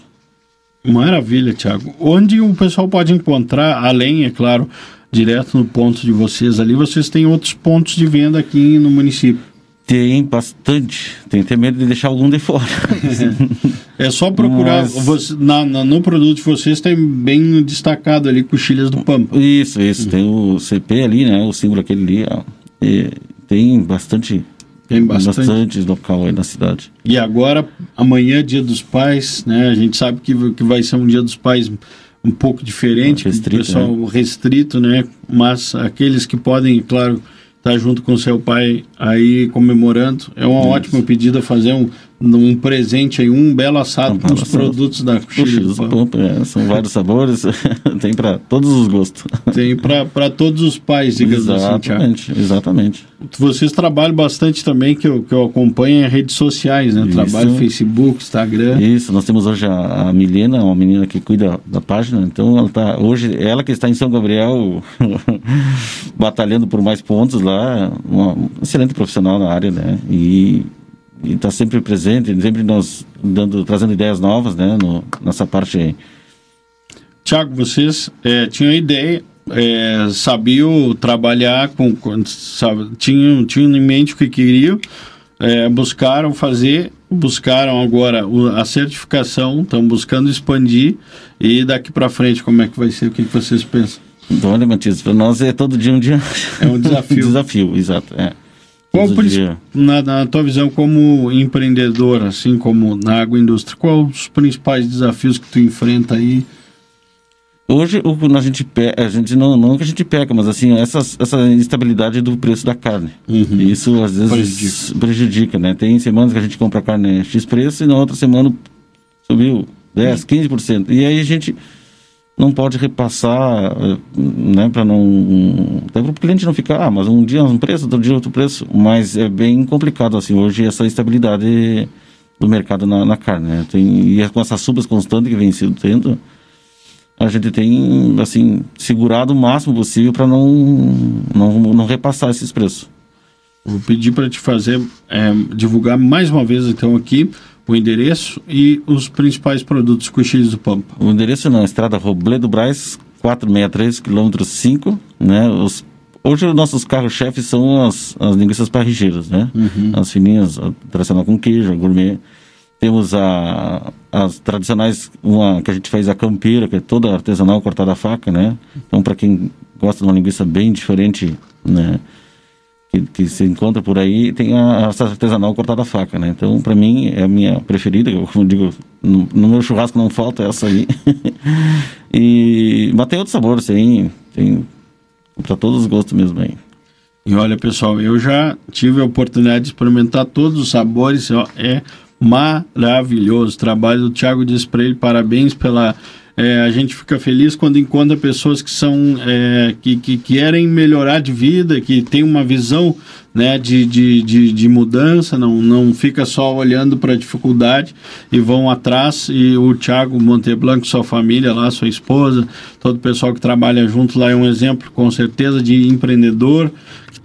Maravilha, Tiago. Onde o pessoal pode encontrar, além, é claro, direto no ponto de vocês ali, vocês têm outros pontos de venda aqui no município? Tem bastante. Tem até medo de deixar algum de fora. É, só procurar. Mas... Você, na, na, no produto de vocês tem bem destacado ali Coxilhas do Pampa. Isso, isso. Uhum. Tem o CP ali, né? O símbolo aquele ali. Ó, tem bastante. Tem bastante. bastante local aí na cidade. E agora, amanhã, dia dos pais, né? A gente sabe que, que vai ser um dia dos pais um pouco diferente, restrito, pessoal né? restrito, né? Mas aqueles que podem, claro, estar tá junto com seu pai aí comemorando, é uma Isso. ótima pedida fazer um um presente aí, um belo assado com os produtos da Chile. É, são vários sabores, tem para todos os gostos. Tem para todos os pais, digamos exatamente, assim. Exatamente. Vocês trabalham bastante também, que eu, que eu acompanho, em redes sociais, né? Isso. Trabalho Facebook, Instagram. Isso, nós temos hoje a, a Milena, uma menina que cuida da página, então ela tá, hoje, ela que está em São Gabriel, batalhando por mais pontos lá, uma excelente profissional na área, né? E e está sempre presente, sempre nos dando, trazendo ideias novas, né, no, nessa parte aí. Tiago, vocês é, tinham ideia, é, sabiam trabalhar com, sabe, tinham, tinham em mente o que queriam, é, buscaram fazer, buscaram agora a certificação, estão buscando expandir e daqui para frente como é que vai ser, o que, que vocês pensam? Então, olha, Matias, para nós é todo dia um dia. É um desafio. desafio, exato. É. Qual, na, na, tua visão como empreendedor, assim como na agroindústria, quais os principais desafios que tu enfrenta aí? Hoje o, a gente pe, a gente não, não que a gente peca, mas assim, essa, essa instabilidade do preço da carne. Uhum. Isso às vezes prejudica. prejudica, né? Tem semanas que a gente compra carne X preço e na outra semana subiu 10, uhum. 15%. E aí a gente não pode repassar, né, para não até para o cliente não ficar, ah, mas um dia um preço, outro dia outro preço, mas é bem complicado assim hoje essa estabilidade do mercado na, na carne, né? Tem e com essas subas constantes que vem sendo tendo, a gente tem assim segurado o máximo possível para não, não não repassar esses preços. Vou pedir para te fazer é, divulgar mais uma vez então aqui o endereço e os principais produtos coxilhos do Pampa. O endereço não, Estrada Robledo Braz, 463, quilômetro 5, né? Os, hoje os nossos carros-chefes são as, as linguiças parrigeiras, né? Uhum. As fininhas, tradicional com queijo, gourmet. Temos a, as tradicionais, uma que a gente fez a campeira, que é toda artesanal, cortada a faca, né? Então, para quem gosta de uma linguiça bem diferente, né? Que, que se encontra por aí, tem a, a artesanal cortada a faca, né? Então, para mim, é a minha preferida, como digo, no, no meu churrasco não falta essa aí. e, mas tem outros sabores, tem, tem para todos os gostos mesmo aí. E olha, pessoal, eu já tive a oportunidade de experimentar todos os sabores, ó, é maravilhoso. O trabalho do Thiago ele, parabéns pela. É, a gente fica feliz quando encontra pessoas que são é, que, que querem melhorar de vida, que tem uma visão né, de, de, de, de mudança, não, não fica só olhando para a dificuldade e vão atrás. E o Thiago Monteblanco, sua família lá, sua esposa, todo o pessoal que trabalha junto lá é um exemplo, com certeza, de empreendedor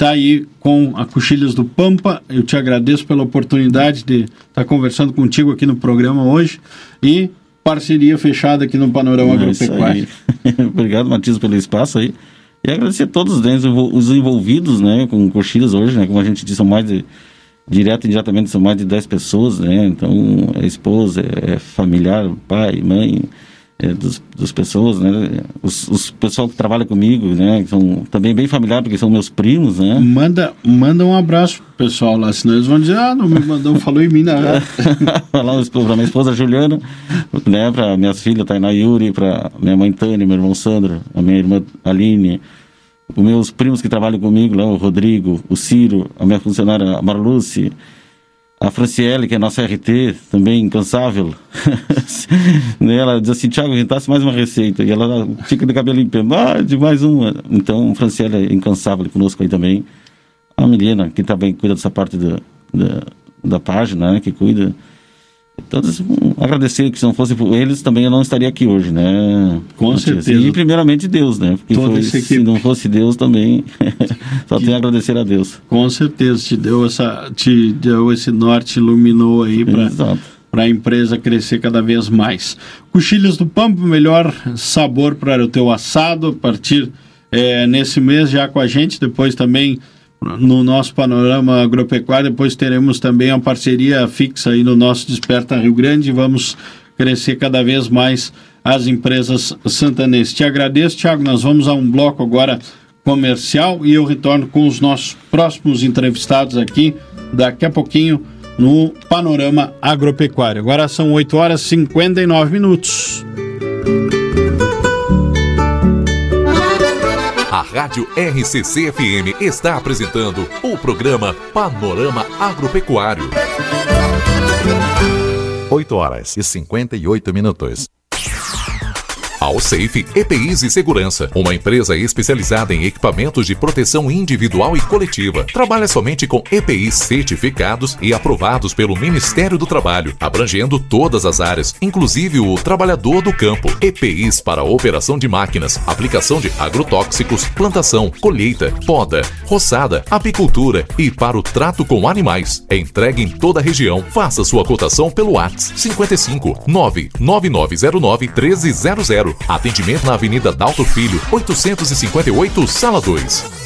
está aí com a Coxilhas do Pampa. Eu te agradeço pela oportunidade de estar tá conversando contigo aqui no programa hoje e parceria fechada aqui no Panorama é Agropecuário. Obrigado, Matias, pelo espaço aí. E agradecer a todos né, os envolvidos né, com coxilhas hoje, né, como a gente disse, são mais de, direto e indiretamente são mais de 10 pessoas, né, então é esposa, é familiar, pai, mãe, é, dos, pessoas, né? Os, os pessoal que trabalha comigo, né? Que são também bem familiares, porque são meus primos, né? Manda, manda um abraço pro pessoal lá, senão eles vão dizer, ah, não me mandou, falou em mim, não. Falar para minha esposa Juliana, né? Para minhas filhas, Tainá Yuri, para minha mãe Tânia, meu irmão Sandro, a minha irmã Aline, os meus primos que trabalham comigo lá, o Rodrigo, o Ciro, a minha funcionária Marluce, a Franciele, que é nossa RT, também incansável, né, ela diz assim, Tiago, inventasse mais uma receita. E ela fica de cabelo pé, ah, de mais uma. Então, Franciele é incansável conosco aí também. A Milena, que também cuida dessa parte da, da, da página, né, que cuida. Todos agradecer que se não fosse por eles, também eu não estaria aqui hoje, né? Com certeza. E primeiramente Deus, né? Porque foi, se não fosse Deus também, só tenho a agradecer a Deus. Com certeza, te deu, essa, te deu esse norte, iluminou aí para para a empresa crescer cada vez mais. Coxilhas do Pampo, melhor sabor para o teu assado, a partir é, nesse mês já com a gente, depois também no nosso panorama agropecuário. Depois teremos também uma parceria fixa aí no nosso Desperta Rio Grande. Vamos crescer cada vez mais as empresas santanenses. Te agradeço, Tiago. Nós vamos a um bloco agora comercial e eu retorno com os nossos próximos entrevistados aqui daqui a pouquinho no Panorama Agropecuário. Agora são 8 horas e 59 minutos. A Rádio RCC FM está apresentando o programa Panorama Agropecuário. 8 horas e 58 minutos. Alsafe EPIs e Segurança, uma empresa especializada em equipamentos de proteção individual e coletiva. Trabalha somente com EPIs certificados e aprovados pelo Ministério do Trabalho, abrangendo todas as áreas, inclusive o trabalhador do campo. EPIs para operação de máquinas, aplicação de agrotóxicos, plantação, colheita, poda, roçada, apicultura e para o trato com animais. É entregue em toda a região. Faça sua cotação pelo WhatsApp 55 99909 1300 Atendimento na Avenida Dalto Filho, 858, Sala 2.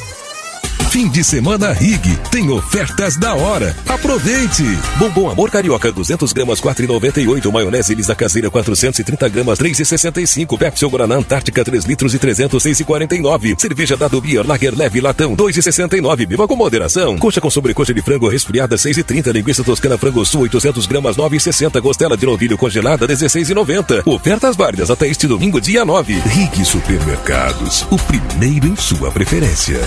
Fim de semana Rig. Tem ofertas da hora. Aproveite! Bombom Amor Carioca 200 gramas 4,98. Maionese Elisa Caseira 430 gramas 3,65. Pepsi Guaraná Antártica 3 litros e 306,49. Cerveja Dado Beer Lager Leve Latão 2,69. Beba com moderação. Coxa com sobrecoxa de frango resfriada 6,30. Linguiça Toscana Frango Sul 800 gramas 9,60. Costela de novilho congelada 16,90. Ofertas válidas até este domingo dia 9. Rig Supermercados. O primeiro em sua preferência.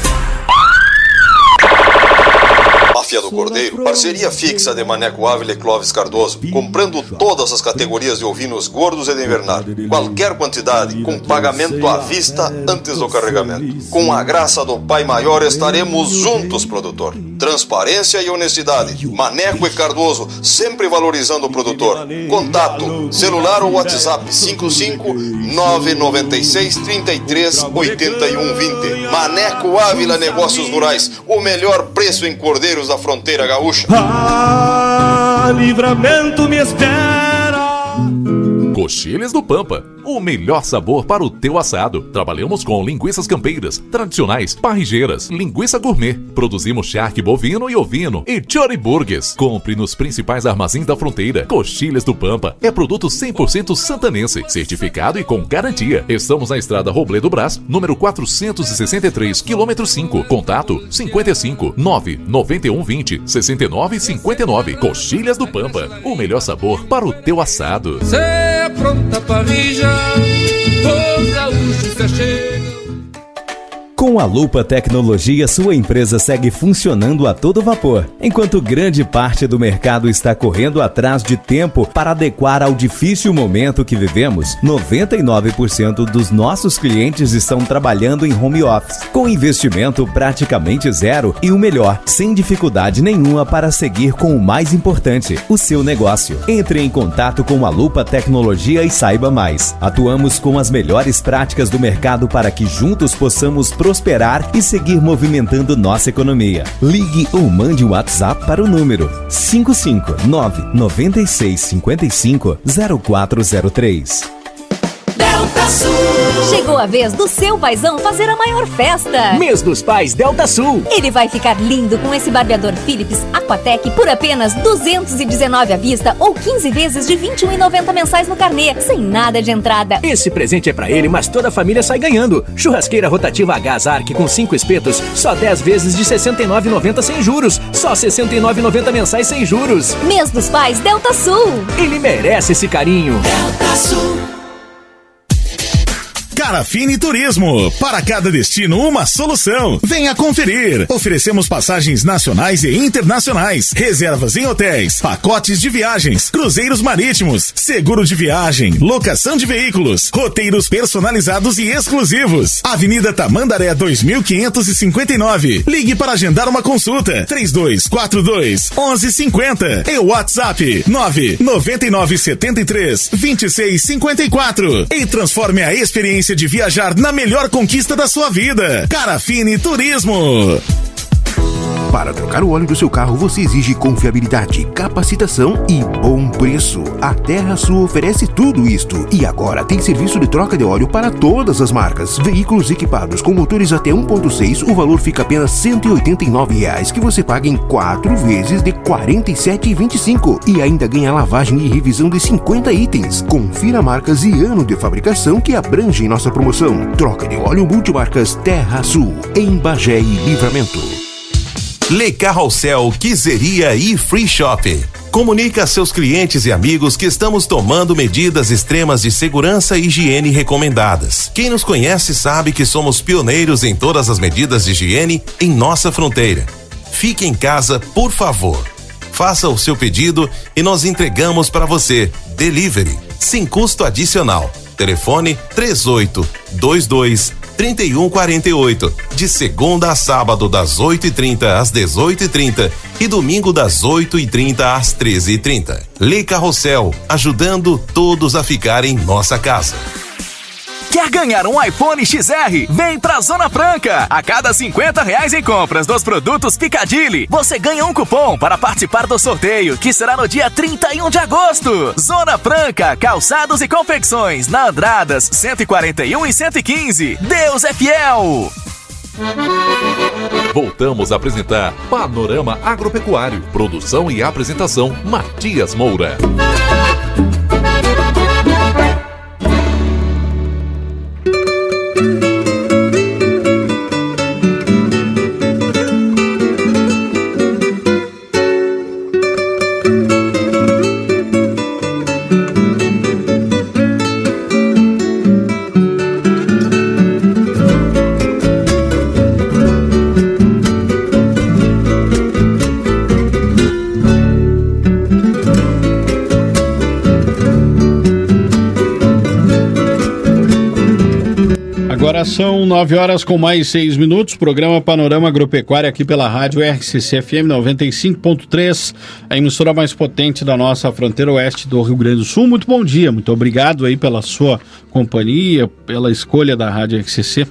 Máfia do Cordeiro, parceria fixa de Maneco Ávila e Clóvis Cardoso, comprando todas as categorias de ovinos gordos e de invernado, qualquer quantidade, com pagamento à vista antes do carregamento. Com a graça do Pai Maior estaremos juntos, produtor. Transparência e honestidade. Maneco e Cardoso, sempre valorizando o produtor. Contato, celular ou WhatsApp 55 996 33 81 20. Maneco Ávila Negócios Rurais, o melhor preço em cordeiros da fronteira gaúcha. Ah, livramento me espera. Coxilhas do Pampa, o melhor sabor para o teu assado. Trabalhamos com linguiças campeiras, tradicionais, parrigeiras, linguiça gourmet. Produzimos charque bovino e ovino e choriburgues. Compre nos principais armazéns da fronteira. Coxilhas do Pampa é produto 100% santanense, certificado e com garantia. Estamos na estrada Robledo Brás, número 463, quilômetro 5. Contato 55 9 91 20 69 59. Coxilhas do Pampa, o melhor sabor para o teu assado. Cê pronta parrilla, os gaúchos se. Com a Lupa Tecnologia, sua empresa segue funcionando a todo vapor, enquanto grande parte do mercado está correndo atrás de tempo para adequar ao difícil momento que vivemos. 99% dos nossos clientes estão trabalhando em home office, com investimento praticamente zero e o melhor, sem dificuldade nenhuma para seguir com o mais importante, o seu negócio. Entre em contato com a Lupa Tecnologia e saiba mais. Atuamos com as melhores práticas do mercado para que juntos possamos prosperar e seguir movimentando nossa economia. Ligue ou mande um WhatsApp para o número 559 96 55 0403. Delta Sul. Chegou a vez do seu paizão fazer a maior festa. Mês dos Pais Delta Sul. Ele vai ficar lindo com esse barbeador Philips Aquatec por apenas 219 à vista ou 15 vezes de 21,90 mensais no carnê, sem nada de entrada. Esse presente é pra ele, mas toda a família sai ganhando. Churrasqueira rotativa a gás Arc com 5 espetos, só 10 vezes de 69,90 sem juros. Só 69,90 mensais sem juros. Mês dos Pais Delta Sul. Ele merece esse carinho. Delta Sul. Carafine Turismo. Para cada destino, uma solução. Venha conferir. Oferecemos passagens nacionais e internacionais, reservas em hotéis, pacotes de viagens, cruzeiros marítimos, seguro de viagem, locação de veículos, roteiros personalizados e exclusivos. Avenida Tamandaré 2559. Ligue para agendar uma consulta. 3242 1150 e WhatsApp 99973 2654 e transforme a experiência de viajar na melhor conquista da sua vida. Carafine Turismo. Para trocar o óleo do seu carro, você exige confiabilidade, capacitação e bom preço. A Terra Sul oferece tudo isto. E agora tem serviço de troca de óleo para todas as marcas. Veículos equipados com motores até 1.6, o valor fica apenas 189 reais, que você paga em quatro vezes de R$ 47,25. E ainda ganha lavagem e revisão de 50 itens. Confira marcas e ano de fabricação que abrangem nossa promoção. Troca de óleo multimarcas Terra Sul, em Bagé e Livramento. Le Carrossel Quiseria e Free Shop. Comunique a seus clientes e amigos que estamos tomando medidas extremas de segurança e higiene recomendadas. Quem nos conhece sabe que somos pioneiros em todas as medidas de higiene em nossa fronteira. Fique em casa, por favor. Faça o seu pedido e nós entregamos para você. Delivery, sem custo adicional. Telefone 3822 3148. De segunda a sábado, das 8h30 às 18h30 e domingo das 8h30 às 13h30. Lê Carrossel, ajudando todos a ficar em nossa casa. Quer ganhar um iPhone XR? Vem pra Zona Franca! A cada 50 reais em compras dos produtos Picadilly, você ganha um cupom para participar do sorteio, que será no dia 31 de agosto. Zona Franca, calçados e confecções, na Andradas 141 e 115. Deus é fiel! Voltamos a apresentar Panorama Agropecuário. Produção e apresentação: Matias Moura. São nove horas com mais seis minutos. Programa Panorama Agropecuário aqui pela rádio RCC FM 95.3, a emissora mais potente da nossa fronteira oeste do Rio Grande do Sul. Muito bom dia, muito obrigado aí pela sua companhia, pela escolha da rádio RCC.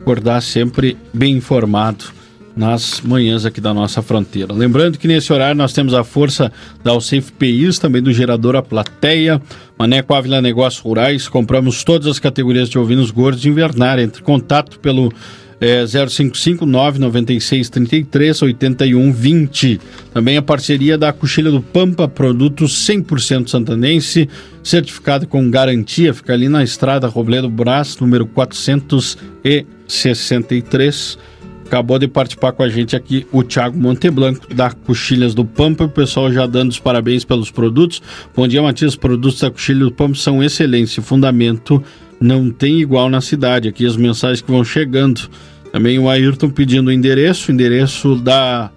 Acordar sempre bem informado nas manhãs aqui da nossa fronteira. Lembrando que nesse horário nós temos a força da Alcef PIs, também do gerador A Plateia, Maneco Ávila Negócios Rurais, compramos todas as categorias de ovinos gordos de invernar. Entre contato pelo é, 055 996 33 81 20. Também a parceria da Coxilha do Pampa, produto 100% santanense, certificado com garantia, fica ali na estrada Robledo Brás, número 463. Acabou de participar com a gente aqui o Thiago Monteblanco, da Coxilhas do Pampa. O pessoal já dando os parabéns pelos produtos. Bom dia, Matias. Os produtos da Coxilha do Pampa são excelentes. Fundamento não tem igual na cidade. Aqui as mensagens que vão chegando. Também o Ayrton pedindo o endereço, endereço da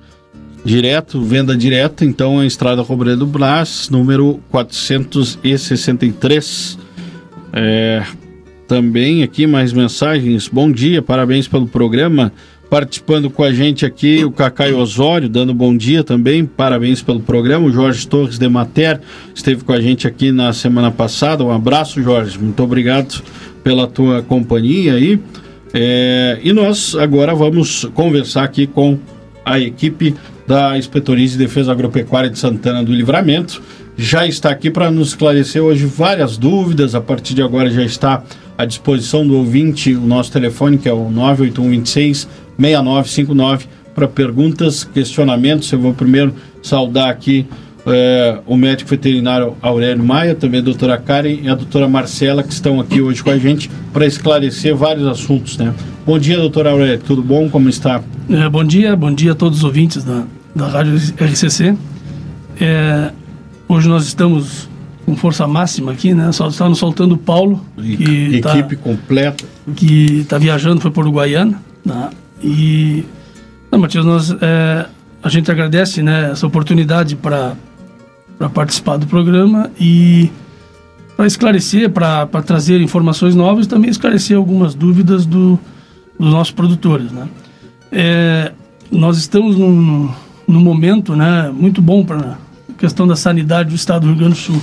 direto, venda direta, então a Estrada Robredo Brás, número 463. É, também aqui mais mensagens. Bom dia, parabéns pelo programa. Participando com a gente aqui o Cacai Osório, dando bom dia também, parabéns pelo programa. O Jorge Torres de Mater esteve com a gente aqui na semana passada. Um abraço, Jorge, muito obrigado pela tua companhia aí. É, e nós agora vamos conversar aqui com a equipe da Inspetoria de Defesa Agropecuária de Santana do Livramento. Já está aqui para nos esclarecer hoje várias dúvidas. A partir de agora já está à disposição do ouvinte o nosso telefone, que é o 98126 6959 para perguntas, questionamentos. Eu vou primeiro saudar aqui é, o médico veterinário Aurélio Maia, também a doutora Karen e a doutora Marcela, que estão aqui hoje com a gente para esclarecer vários assuntos. Né? Bom dia, doutora Aurélio, tudo bom? Como está? É, bom dia, bom dia a todos os ouvintes da, da Rádio RCC. É, hoje nós estamos com força máxima aqui, né? Só está nos soltando o Paulo, tá equipe tá, completa, que está viajando, foi para Uruguaiana, né? E, não, Matias, nós, é, a gente agradece né, essa oportunidade para participar do programa e para esclarecer, para trazer informações novas e também esclarecer algumas dúvidas do, dos nossos produtores. Né? É, nós estamos num, num momento né, muito bom para a questão da sanidade do estado do Rio Grande do Sul.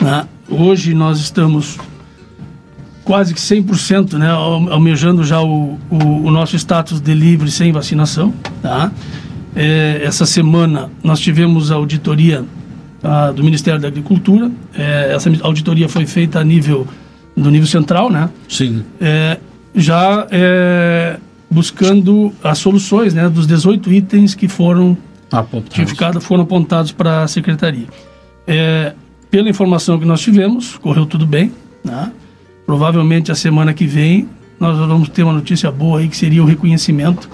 Né? Hoje nós estamos quase que 100%, né, almejando já o, o, o, nosso status de livre sem vacinação. Tá? É, essa semana nós tivemos a auditoria tá, do Ministério da Agricultura. É, essa auditoria foi feita a nível do nível central, né? Sim. É, já é, buscando as soluções, né, dos 18 itens que foram apontados, foram apontados para a secretaria. É, pela informação que nós tivemos, correu tudo bem, né? Provavelmente a semana que vem nós vamos ter uma notícia boa aí que seria o reconhecimento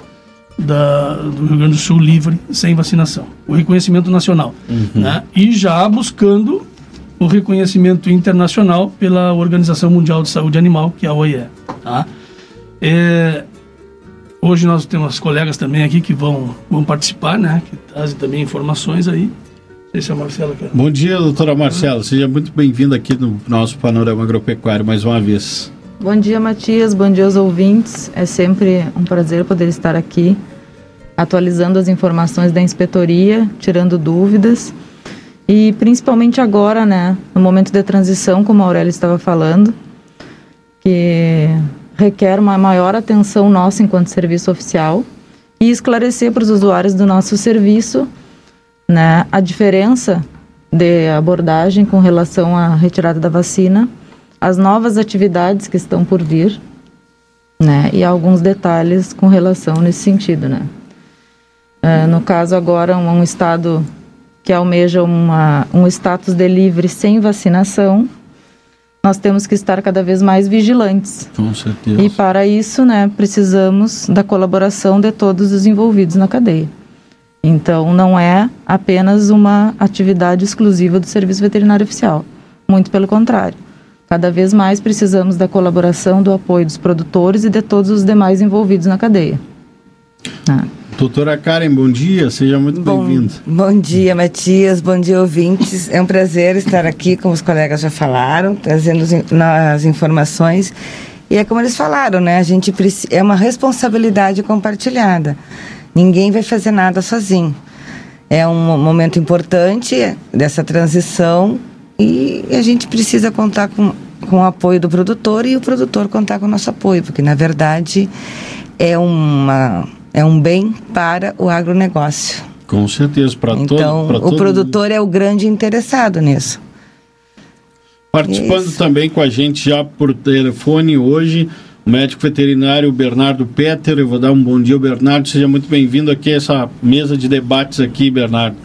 da, do Rio Grande do Sul livre sem vacinação, o reconhecimento nacional, uhum. né? E já buscando o reconhecimento internacional pela Organização Mundial de Saúde Animal, que é a OIE. Tá? É, hoje nós temos colegas também aqui que vão, vão participar, né? Que trazem também informações aí. Esse é Marcelo. Cara. Bom dia, doutora Marcela. Seja muito bem-vinda aqui no nosso Panorama Agropecuário mais uma vez. Bom dia, Matias. Bom dia aos ouvintes. É sempre um prazer poder estar aqui, atualizando as informações da inspetoria, tirando dúvidas. E principalmente agora, né, no momento de transição, como a Aurélia estava falando, que requer uma maior atenção nossa enquanto serviço oficial e esclarecer para os usuários do nosso serviço né, a diferença de abordagem com relação à retirada da vacina, as novas atividades que estão por vir, né? E alguns detalhes com relação nesse sentido, né? É, no caso agora, um, um estado que almeja uma, um status de livre sem vacinação, nós temos que estar cada vez mais vigilantes. Com certeza. E para isso, né, precisamos da colaboração de todos os envolvidos na cadeia. Então, não é apenas uma atividade exclusiva do Serviço Veterinário Oficial. Muito pelo contrário. Cada vez mais precisamos da colaboração, do apoio dos produtores e de todos os demais envolvidos na cadeia. Ah. Doutora Karen, bom dia, seja muito bem-vinda. Bom dia, Matias, bom dia, ouvintes. É um prazer estar aqui, como os colegas já falaram, trazendo as informações. E é como eles falaram, né? A gente é uma responsabilidade compartilhada. Ninguém vai fazer nada sozinho. É um momento importante dessa transição e a gente precisa contar com, com o apoio do produtor e o produtor contar com o nosso apoio, porque na verdade é uma é um bem para o agronegócio. Com certeza, para então, todo Então, o produtor mundo. é o grande interessado nisso. Participando Isso. também com a gente já por telefone hoje, médico veterinário Bernardo Peter. Eu vou dar um bom dia ao Bernardo. Seja muito bem-vindo aqui a essa mesa de debates aqui, Bernardo.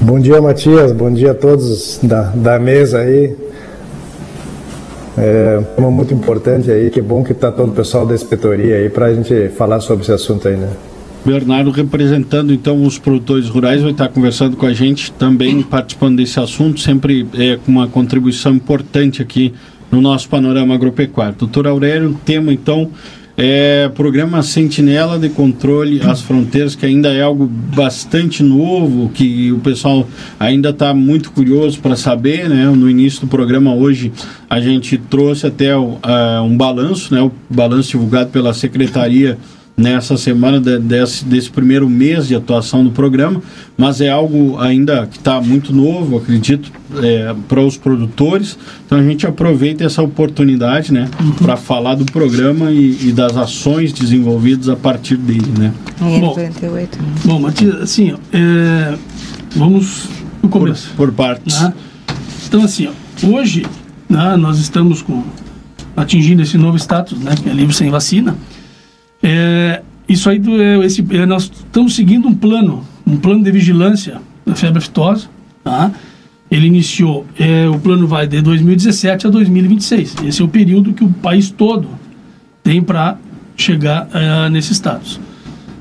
Bom dia, Matias. Bom dia a todos da, da mesa aí. É um tema muito importante aí, que bom que está todo o pessoal da inspetoria aí para a gente falar sobre esse assunto aí, né? Bernardo, representando então os produtores rurais, vai estar conversando com a gente também, participando desse assunto, sempre é, com uma contribuição importante aqui no nosso panorama agropecuário. Doutor Aurélio, tema então é, programa Sentinela de Controle às Fronteiras, que ainda é algo bastante novo, que o pessoal ainda está muito curioso para saber. Né? No início do programa hoje a gente trouxe até uh, um balanço, né? o balanço divulgado pela Secretaria nessa semana de, desse, desse primeiro mês de atuação do programa, mas é algo ainda que está muito novo, acredito, é, para os produtores. Então a gente aproveita essa oportunidade, né, uhum. para falar do programa e, e, das ações desenvolvidas a partir dele, né? Bom, bom Matias, assim, é, vamos no começo. Por, por partes. Né? Então assim, ó, hoje né, nós estamos com atingindo esse novo status, né, que é livre sem vacina. É, isso aí, do, é, esse, é, nós estamos seguindo um plano, um plano de vigilância da febre aftosa, tá? Ele iniciou, é, o plano vai de 2017 a 2026. Esse é o período que o país todo tem para chegar é, nesse status.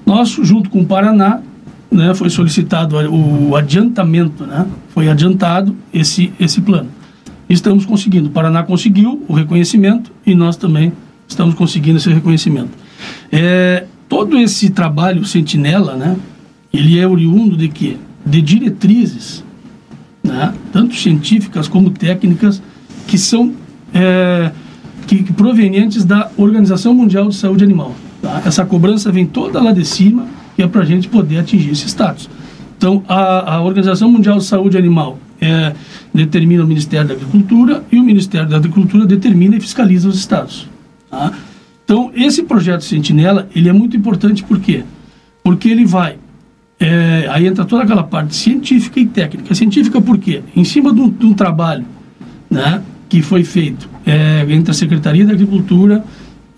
Nós, junto com o Paraná, né, foi solicitado o adiantamento, né, foi adiantado esse, esse plano. Estamos conseguindo. O Paraná conseguiu o reconhecimento e nós também estamos conseguindo esse reconhecimento. É, todo esse trabalho sentinela, né, ele é oriundo de quê? De diretrizes, né, tanto científicas como técnicas, que são é, que, que, provenientes da Organização Mundial de Saúde Animal. Tá? Essa cobrança vem toda lá de cima, que é para a gente poder atingir esse status. Então, a, a Organização Mundial de Saúde Animal é, determina o Ministério da Agricultura e o Ministério da Agricultura determina e fiscaliza os estados. Tá? Então, esse projeto Sentinela, ele é muito importante por quê? Porque ele vai, é, aí entra toda aquela parte científica e técnica. Científica por quê? Em cima de um, de um trabalho né, que foi feito é, entre a Secretaria da Agricultura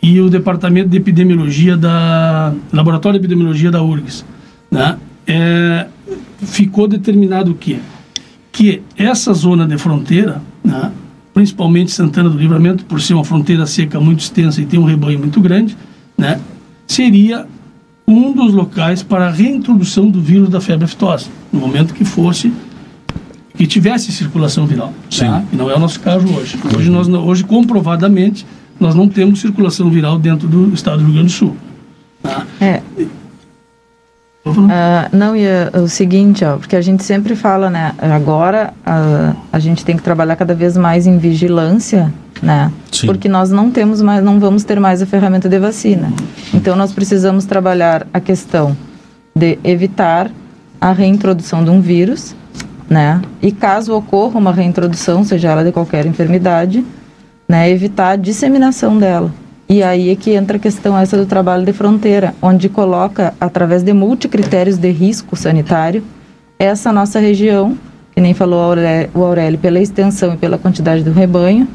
e o Departamento de Epidemiologia da Laboratório de Epidemiologia da URGS, né, é, ficou determinado o quê? Que essa zona de fronteira, né, principalmente Santana do Livramento, por ser uma fronteira seca muito extensa e ter um rebanho muito grande, né, seria um dos locais para a reintrodução do vírus da febre aftosa, no momento que fosse que tivesse circulação viral, tá? que não é o nosso caso hoje. Hoje nós hoje comprovadamente nós não temos circulação viral dentro do estado do Rio Grande do Sul. Tá? É. Uh, não, e uh, o seguinte, ó, porque a gente sempre fala, né, agora uh, a gente tem que trabalhar cada vez mais em vigilância, né, Sim. porque nós não temos mais, não vamos ter mais a ferramenta de vacina. Então nós precisamos trabalhar a questão de evitar a reintrodução de um vírus, né, e caso ocorra uma reintrodução, seja ela de qualquer enfermidade, né, evitar a disseminação dela. E aí é que entra a questão essa do trabalho de fronteira, onde coloca, através de multicritérios de risco sanitário, essa nossa região, que nem falou o Aurélio, pela extensão e pela quantidade do rebanho,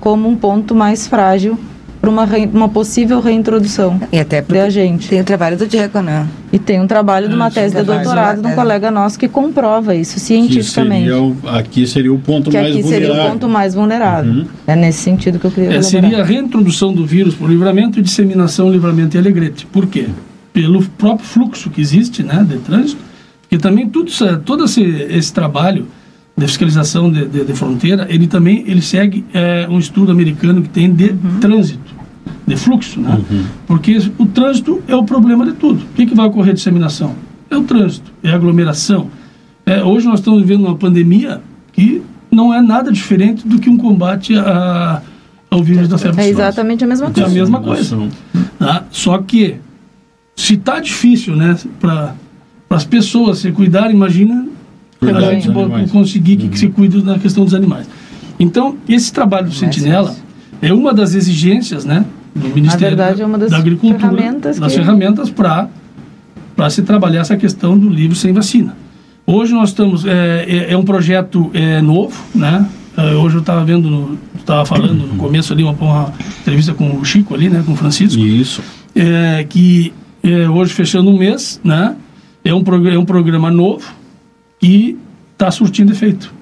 como um ponto mais frágil para uma, uma possível reintrodução E até de agente. Tem o trabalho do Diego, né? E tem um trabalho de uma É, tese de doutorado de de um uma- colega nosso que comprova isso Que cientificamente. seria o- aqui seria o ponto que mais aqui seria o vulnerável. ponto mais vulnerável. Uhum. É nesse sentido que eu queria É, elaborar. seria a reintrodução do vírus por livramento e disseminação, livramento e alegrete. Por quê? Pelo próprio fluxo que existe né, de trânsito, porque também tudo todo esse, esse trabalho de fiscalização de, de- de fronteira, ele também ele segue é, um estudo americano que tem de trânsito, de fluxo, né? Porque o trânsito é o problema de tudo. O que, que vai ocorrer disseminação? É o trânsito, é a aglomeração. É, hoje nós estamos vivendo uma pandemia que não é nada diferente do que um combate a, ao vírus da febre É exatamente a mesma É coisa. a mesma coisa. Tá? Só que, se tá difícil, né, para as pessoas se cuidarem, imagina Cuidar a gente conseguir que, que se cuide da questão dos animais. Então, esse trabalho do Sentinela é uma das exigências, né, do Ministério verdade, da, é uma das da Agricultura, ferramentas das que- ferramentas para para se trabalhar essa questão do livro sem vacina. Hoje nós estamos é, é, é um projeto é, novo, né? É, hoje eu estava vendo, estava falando no começo ali uma, uma entrevista com o Chico ali, né, com o Francisco. Isso. É, que é, hoje fechando um mês, né? É um, é um programa novo que está surtindo efeito,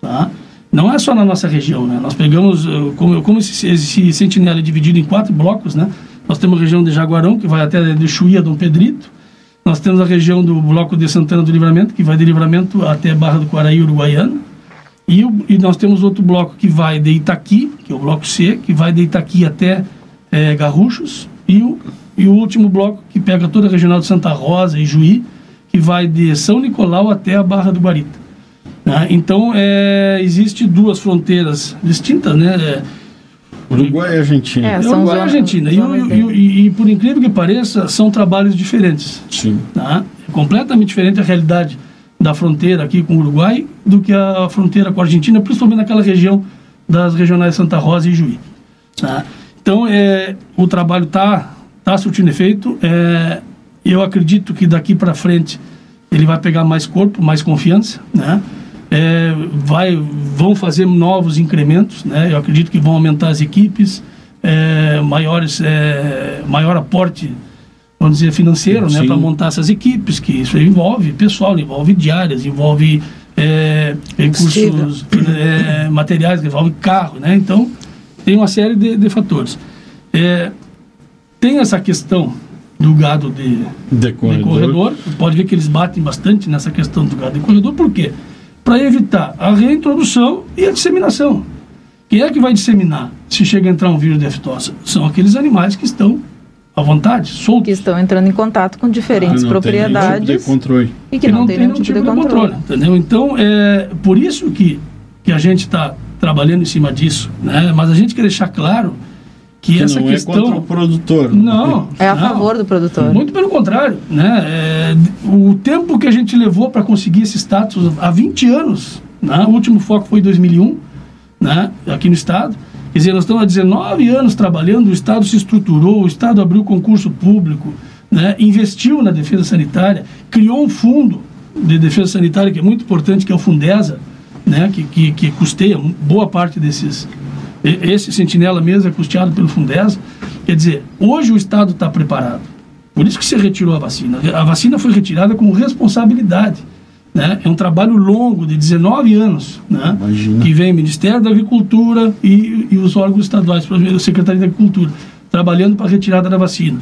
tá? Não é só na nossa região, né? Nós pegamos, eh, como, como esse, esse sentinela é dividido em quatro blocos, né? Nós temos a região de Jaguarão, que vai até de Chuí a Dom Pedrito. Nós temos a região do bloco de Santana do Livramento, que vai de Livramento até Barra do Quaraí, Uruguaiana. E, e nós temos outro bloco que vai de Itaqui, que é o bloco C, que vai de Itaqui até eh, Garruchos. E o, e o último bloco que pega toda a regional de Santa Rosa e Juí, que vai de São Nicolau até a Barra do Guarita. Né? Então, é, existe duas fronteiras distintas, né? É, Uruguai e Argentina. É, é são Uruguai e Argentina. E, e o- e- e, por incrível que pareça, são trabalhos diferentes. Sim. Tá? É completamente diferente a realidade da fronteira aqui com o Uruguai do que a fronteira com a Argentina, principalmente naquela região das regionais Santa Rosa e Juí. Tá? Então, é, o trabalho está tá surtindo efeito. É, eu acredito que daqui para frente ele vai pegar mais corpo, mais confiança, né? É, vai, vão fazer novos incrementos, né? Eu acredito que vão aumentar as equipes, é, maiores, é, maior aporte, vamos dizer, financeiro, né? Para montar essas equipes, que isso envolve pessoal, envolve diárias, envolve é, recursos é, materiais, envolve carro, né? Então, tem uma série de, de fatores. É, tem essa questão do gado de, De de corredor. corredor. Pode ver que eles batem bastante nessa questão do gado de corredor. Por quê? Para evitar a reintrodução e a disseminação. Quem é que vai disseminar se chega a entrar um vírus de aftosa? São aqueles animais que estão à vontade, soltos. Que estão entrando em contato com diferentes não nenhum tipo de propriedades controle. e que não, tem nenhum tipo de controle. entendeu? Então, é por isso que, que a gente está trabalhando em cima disso, né? Mas a gente quer deixar claro que, Que essa não é questão... contra o produtor. Não, É a não. favor do produtor. Muito pelo contrário, né? É, o tempo que a gente levou para conseguir esse status há 20 anos, né? o último foco foi em 2001, né? aqui no estado. Quer dizer, nós estamos há 19 anos trabalhando, o estado se estruturou, o estado abriu concurso público, né? investiu na defesa sanitária, criou um fundo de defesa sanitária que é muito importante, que é o Fundesa, né? que, que, que custeia boa parte desses, esse sentinela mesmo é custeado pelo Fundesa. Quer dizer, hoje o Estado está preparado. Por isso que se retirou a vacina. A vacina foi retirada com responsabilidade. Né? É um trabalho longo, de 19 anos, né? que vem o Ministério da Agricultura e, e os órgãos estaduais, por exemplo, a Secretaria da Agricultura, trabalhando para a retirada da vacina.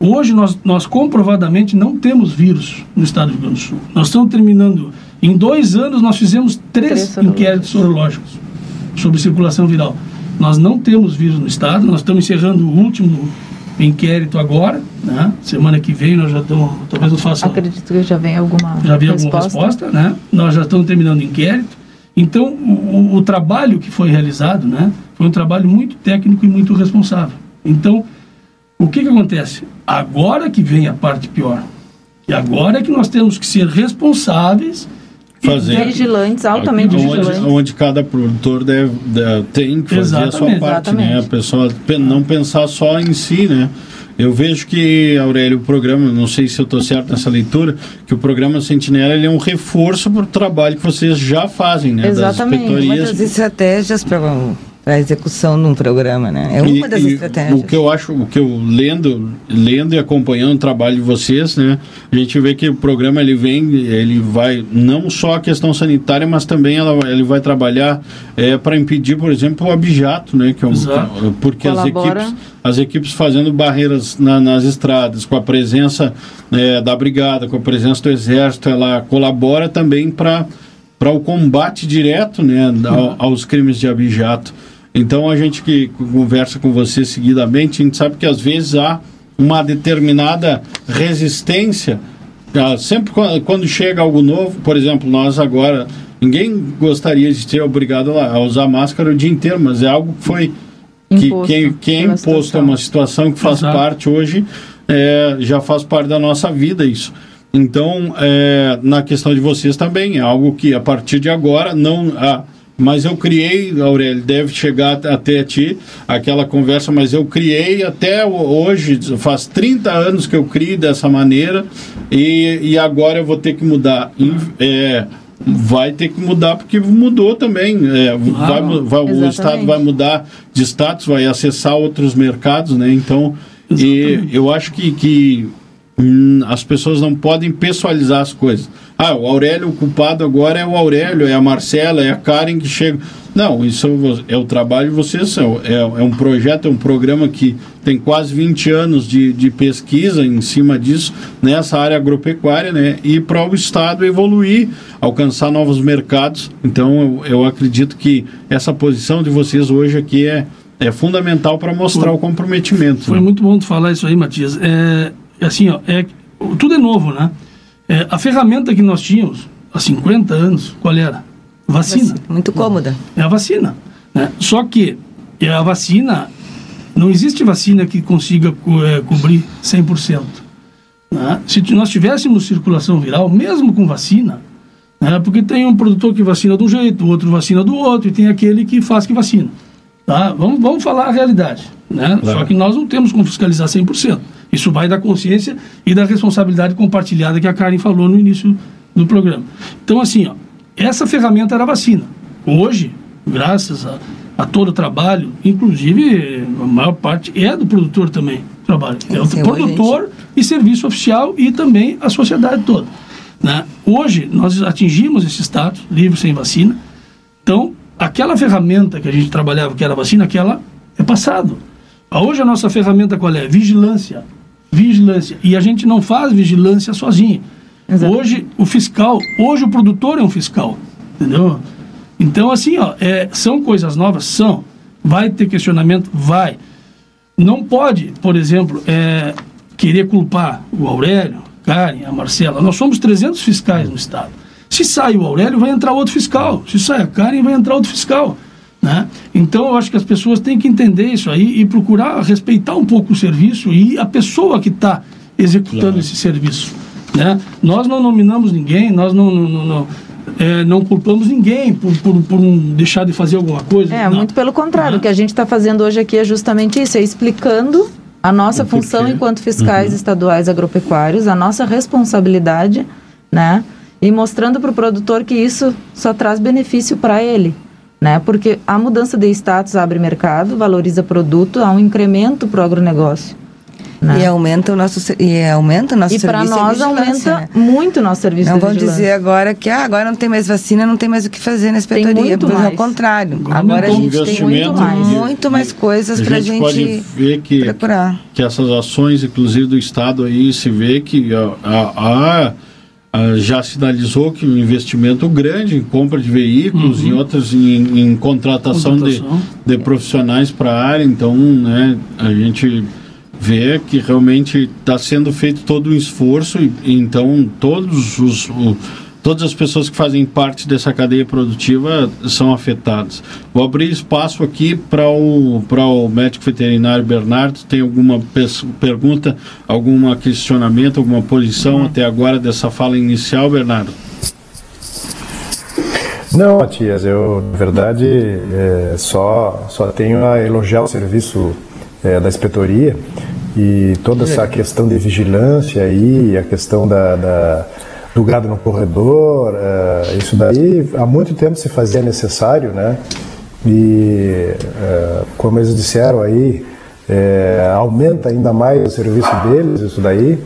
Hoje nós, nós comprovadamente não temos vírus no estado do Rio Grande do Sul. Nós estamos terminando, em dois anos nós fizemos três, Três sorológicos. inquéritos sorológicos sobre circulação viral. Nós não temos vírus no estado, nós estamos encerrando o último inquérito agora, né? Semana que vem nós já estamos, talvez eu faça Acredito que já vem alguma já vi resposta. alguma resposta, né? Nós já estamos terminando o inquérito. Então, o, o- trabalho que foi realizado, né, foi um trabalho muito técnico e muito responsável. Então, o que que acontece? Agora que vem a parte pior. E agora é que nós temos que ser responsáveis Fazer. Vigilantes, altamente onde, vigilantes. onde cada produtor deve, deve- tem que fazer a sua Exatamente. parte, né? A Exatamente. pessoa pe- não pensar só em si, né? Eu vejo que, Aurélio, o programa, não sei se eu estou certo nessa leitura, que o programa Sentinela ele é um reforço para o trabalho que vocês já fazem, né? Exatamente. Das Uma das estratégias para para execução num programa, né? É uma E- das e estratégias. O que eu acho, o que eu lendo, lendo e acompanhando o trabalho de vocês, né, a gente vê que o programa ele vem, ele vai não só a questão sanitária, mas também ela, ele vai trabalhar é, para impedir, por exemplo, o abijato, né, que é um, Exato. porque as Colabora. equipes, as equipes fazendo barreiras na- nas estradas, com a presença é, da brigada, com a presença do exército, ela colabora também para para o combate direto né, ao- aos crimes de abijato. Então a gente que conversa com você seguidamente, a gente sabe que às vezes há uma determinada resistência. Ah, sempre quan- quando chega algo novo, por exemplo, nós agora, ninguém gostaria de ser obrigado a a usar máscara o dia inteiro, mas é algo que foi que, Imposto que, que é imposto, é uma situação que faz Exato. parte hoje, é, já faz parte da nossa vida isso. Então, é, na questão de vocês também, é algo que a partir de agora não. Ah, mas eu criei, Aurélio, deve chegar at- até ti aquela conversa, mas eu criei até hoje, faz 30 anos que eu criei dessa maneira e, e agora eu vou ter que mudar. É, vai ter que mudar porque mudou também. é, vai vai- o. Estado vai mudar de status, vai acessar outros mercados, né? Então, e eu acho que, que hum, as pessoas não podem pessoalizar as coisas. Ah, o Aurélio, o culpado agora é o Aurélio, é a Marcela, é a Karen que chega. Não, isso é o- é o trabalho de vocês. É, é, é um projeto, é um programa que tem quase 20 anos de, de pesquisa em cima disso, nessa área agropecuária, né? E para o Estado evoluir, alcançar novos mercados. Então, eu, eu acredito que essa posição de vocês hoje aqui é, é fundamental para mostrar Foi- o comprometimento. Foi né? muito bom tu falar isso aí, Matias. É, é assim, ó, é, tudo é novo, né? É, a ferramenta que nós tínhamos há 50 anos, qual era? Vacina. Muito cômoda. É a vacina. Né? Só que é a vacina, não existe vacina que consiga co- é, cobrir 100%. Né? Se nós tivéssemos circulação viral, mesmo com vacina, né? porque tem um produtor que vacina de um jeito, o outro vacina do outro, e tem aquele que faz que vacina. Tá? Vamos, vamos falar a realidade. Né? Só que nós não temos como fiscalizar 100%. Isso vai da consciência e da responsabilidade compartilhada que a Karen falou no início do programa. Então, assim, ó, essa ferramenta era a vacina. Hoje, graças a, a todo o trabalho, inclusive a maior parte é do produtor também, trabalho. É o Sim, produtor e serviço oficial e também a sociedade toda. Né? Hoje, nós atingimos esse status, livre sem vacina. Então, aquela ferramenta que a gente trabalhava, que era a vacina, aquela é passado. Hoje a nossa ferramenta qual é? Vigilância. Vigilância. E a gente não faz vigilância sozinho. Hoje o fiscal, hoje o produtor é um fiscal. Entendeu? Então, assim, ó, é, são coisas novas? São. Vai ter questionamento? Vai. Não pode, por exemplo, é, querer culpar o Aurélio, Karen, a Marcela. Nós somos 300 fiscais no Estado. Se sai o Aurélio, vai entrar outro fiscal. Se sai a Karen, vai entrar outro fiscal. Né? Então, eu acho que as pessoas têm que entender isso aí e procurar respeitar um pouco o serviço e a pessoa que está executando esse serviço. Né? Nós não nominamos ninguém, nós não, não, não, não, é, não culpamos ninguém por, por, por um deixar de fazer alguma coisa. É, Não. muito pelo contrário. O que a gente está fazendo hoje aqui é justamente isso, é explicando a nossa função enquanto fiscais Uhum. estaduais agropecuários, a nossa responsabilidade, né? E mostrando para o produtor que isso só traz benefício para ele, né? Porque a mudança de status abre mercado, valoriza produto, há um incremento para o agronegócio. Né? E aumenta o nosso, e aumenta o nosso E para serviço. nós de vigilância, aumenta muito o nosso serviço Não de vão dizer agora que ah, agora não tem mais vacina, não tem mais o que fazer na inspetoria. muito Pois, Ao mais. contrário. Agora Agora a gente tem muito investimento mais, de- muito mais coisas a para a gente gente pode ver que, procurar. que essas ações, inclusive do Estado aí, se vê que a, a- a- a- já sinalizou que um investimento grande em compra de veículos, em outras em, em contratação, Contratação. De, de profissionais para a área. Então, né, a gente vê que realmente está sendo feito todo um esforço e, e então todos os o- Todas as pessoas que fazem parte dessa cadeia produtiva são afetadas. Vou abrir espaço aqui para o, para o médico veterinário Bernardo. Tem alguma pergunta, algum questionamento, alguma posição até agora dessa fala inicial, Bernardo? Não, Matias, eu, na verdade, é, só, só tenho a elogiar o serviço é, da inspetoria e toda essa questão de vigilância aí, a questão da, da- do gado no corredor, é, isso daí há muito tempo se fazia necessário, né? e, é, como eles disseram aí, é, aumenta ainda mais o serviço deles, isso daí.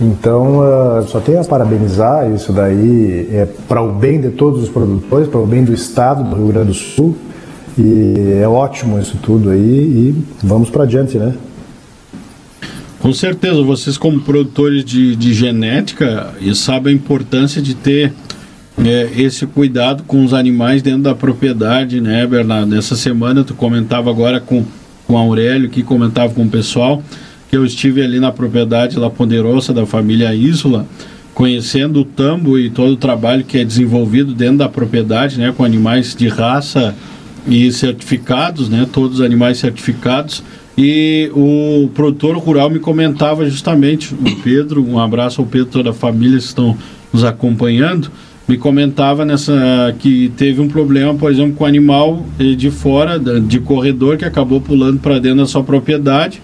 Então, uh, só tenho a parabenizar isso daí, é para o bem de todos os produtores, para o bem do Estado do Rio Grande do Sul. E é ótimo isso tudo aí e vamos para adiante, né? Com certeza, vocês como produtores de, de genética sabem a importância de ter é, esse cuidado com os animais dentro da propriedade, né, Bernardo? Essa semana tu comentava agora com, com Aurélio, que comentava com o pessoal, que eu estive ali na propriedade La Ponderosa da família Isla, conhecendo o tambo e todo o trabalho que é desenvolvido dentro da propriedade, né, com animais de raça e certificados, né, todos os animais certificados. E o produtor rural me comentava justamente, o Pedro, um abraço ao Pedro e toda a família que estão nos acompanhando, me comentava nessa que teve um problema, por exemplo, com o animal eh, de fora, de corredor, que acabou pulando para dentro da sua propriedade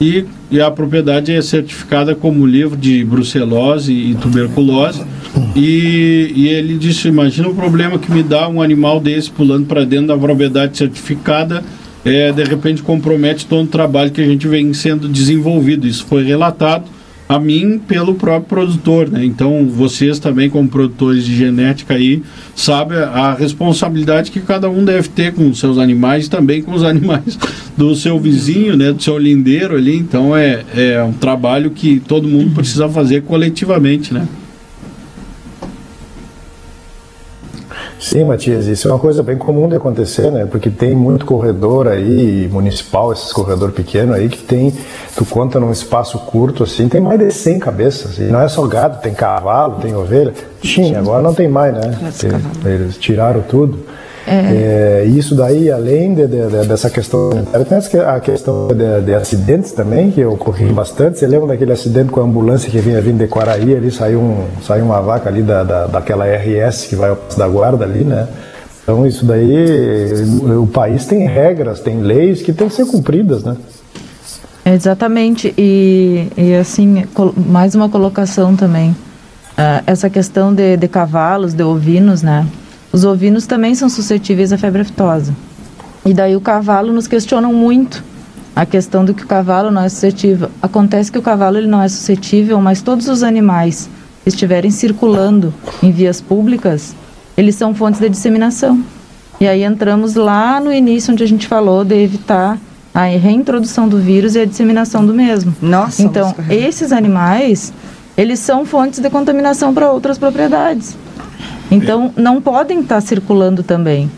e, e, a propriedade é certificada como livre de brucelose e tuberculose. E, e ele disse: Imagina o problema que me dá um animal desse pulando para dentro da propriedade certificada. É, de repente compromete todo o trabalho que a gente vem sendo desenvolvido. Isso foi relatado a mim pelo próprio produtor, né? Então vocês também como produtores de genética aí sabem a responsabilidade que cada um deve ter com os seus animais, também com os animais do seu vizinho, né? Do seu lindeiro ali. Então é, é um trabalho que todo mundo precisa fazer coletivamente, né? Sim, Matias, isso é uma coisa bem comum de acontecer, né? Porque tem muito corredor aí, municipal, esses corredor pequeno aí, que tem, tu conta num espaço curto assim, tem mais de 100 cabeças. E não é só gado, tem cavalo, tem ovelha. Tinha, agora não tem mais, né? Eles tiraram tudo. É. É, isso daí, além de, de, de, dessa questão, tem a questão de, acidentes também, que ocorreu bastante. Você lembra daquele acidente com a ambulância que vinha vindo de Quaraí, ali saiu, um, saiu uma vaca ali da, da, daquela RS que vai ao da guarda ali, né? Então isso daí, o país tem regras, tem leis que têm que ser cumpridas, né? Exatamente, e, e assim, mais uma colocação também. Uh, essa questão de, de cavalos, de ovinos, né? Os ovinos também são suscetíveis à febre aftosa. E daí o cavalo nos questionam muito a questão do que o cavalo não é suscetível. Acontece que o cavalo ele não é suscetível, mas todos os animais que estiverem circulando em vias públicas, eles são fontes de disseminação. E aí entramos lá no início onde a gente falou de evitar a reintrodução do vírus e a disseminação do mesmo. Nossa, então, esses animais, eles são fontes de contaminação para outras propriedades. Então, não podem estar circulando também.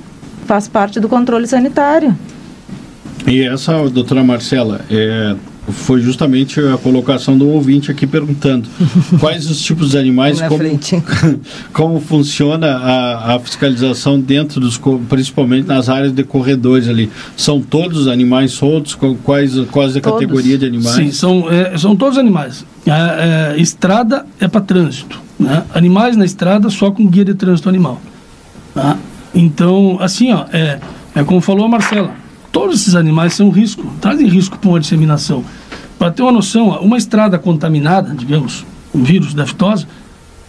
Faz parte do controle sanitário. E essa, doutora Marcela, é, foi justamente a colocação do ouvinte aqui perguntando quais os tipos de animais, como, como funciona a, a, fiscalização dentro dos, principalmente nas áreas de corredores ali. São todos os animais soltos? Quais, quais a todos. categoria de animais? Sim, são, é, são todos animais. A, é, estrada é para trânsito. Né? Animais na estrada só com guia de trânsito animal. Tá? Então, assim, ó, é, é como falou a Marcela, todos esses animais são risco, trazem risco para uma disseminação. Para ter uma noção, uma estrada contaminada, digamos, um vírus da fitose,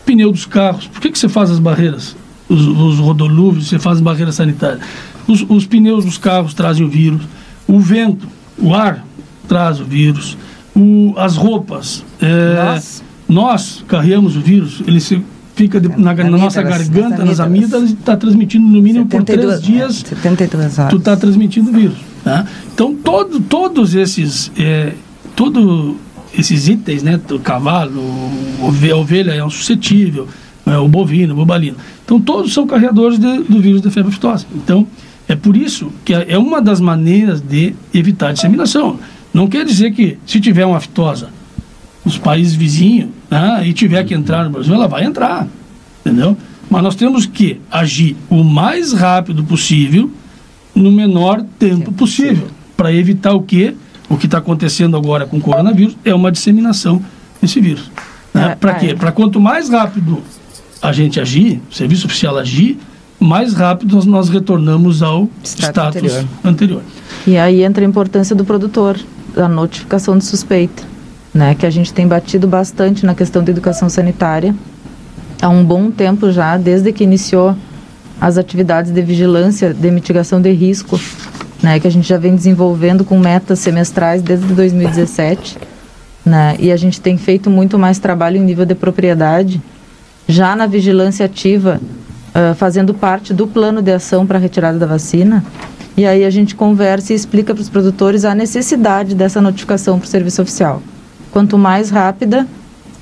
pneu dos carros, por que, que você faz as barreiras? Os, os rodolúvios, você faz as barreiras sanitárias. Os, os pneus dos carros trazem o vírus, o vento, o ar traz o vírus, o, as roupas. É, nós carregamos o vírus, ele se fica de, na, na, nossa garganta, nas amígdalas, e está transmitindo no mínimo 72, por três dias. 72 horas. Tu está transmitindo o vírus. Tá? Então, todo, todos esses. É, todo esses itens, né, o cavalo, a ovelha é um suscetível, é, o bovino, o bobalino. Então, todos são carregadores de, do vírus da febre aftosa. Então, é por isso que é, é uma das maneiras de evitar a disseminação. Não quer dizer que, se tiver uma aftosa nos países vizinhos né, e tiver que entrar no Brasil, ela vai entrar, entendeu? Mas nós temos que agir o mais rápido possível, no menor tempo possível, para evitar o que o que está acontecendo agora com o coronavírus é uma disseminação desse vírus. Né? É, para quê? É. Para quanto mais rápido a gente agir, o serviço oficial agir, mais rápido nós, nós retornamos ao status, status anterior. anterior. E aí entra a importância do produtor, da notificação de suspeita né, que a gente tem batido bastante na questão da educação sanitária há um bom tempo já, desde que iniciou as atividades de vigilância de mitigação de risco, né, que a gente já vem desenvolvendo com metas semestrais desde 2017, né, e a gente tem feito muito mais trabalho em nível de propriedade, já na vigilância ativa, uh, fazendo parte do plano de ação para a retirada da vacina, e aí a gente conversa e explica para os produtores a necessidade dessa notificação para o serviço oficial. Quanto mais rápida,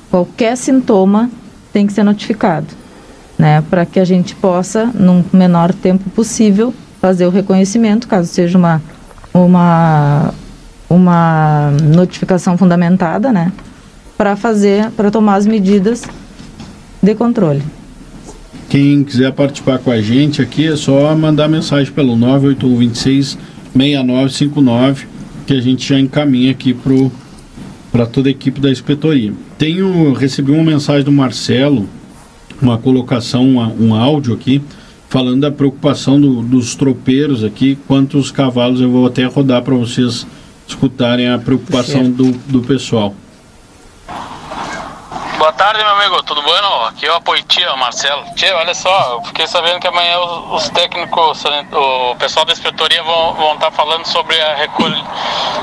qualquer sintoma tem que ser notificado, né, para que a gente possa, num menor tempo possível, fazer o reconhecimento, caso seja uma uma uma notificação fundamentada, né, para fazer, para tomar as medidas de controle. Quem quiser participar com a gente aqui é só mandar mensagem pelo 98126 6959 que a gente já encaminha aqui para toda a equipe da inspetoria. Tenho recebi uma mensagem do Marcelo, uma colocação, uma, um áudio aqui falando da preocupação do, dos tropeiros aqui, quantos cavalos eu vou até rodar para vocês escutarem a preocupação do, do pessoal. Tarde, meu amigo, tudo bom? Aqui é o Apoitia, Marcelo. Tia, olha só, eu fiquei sabendo que amanhã os, os técnicos, o pessoal da inspetoria vão, estar falando sobre a recol,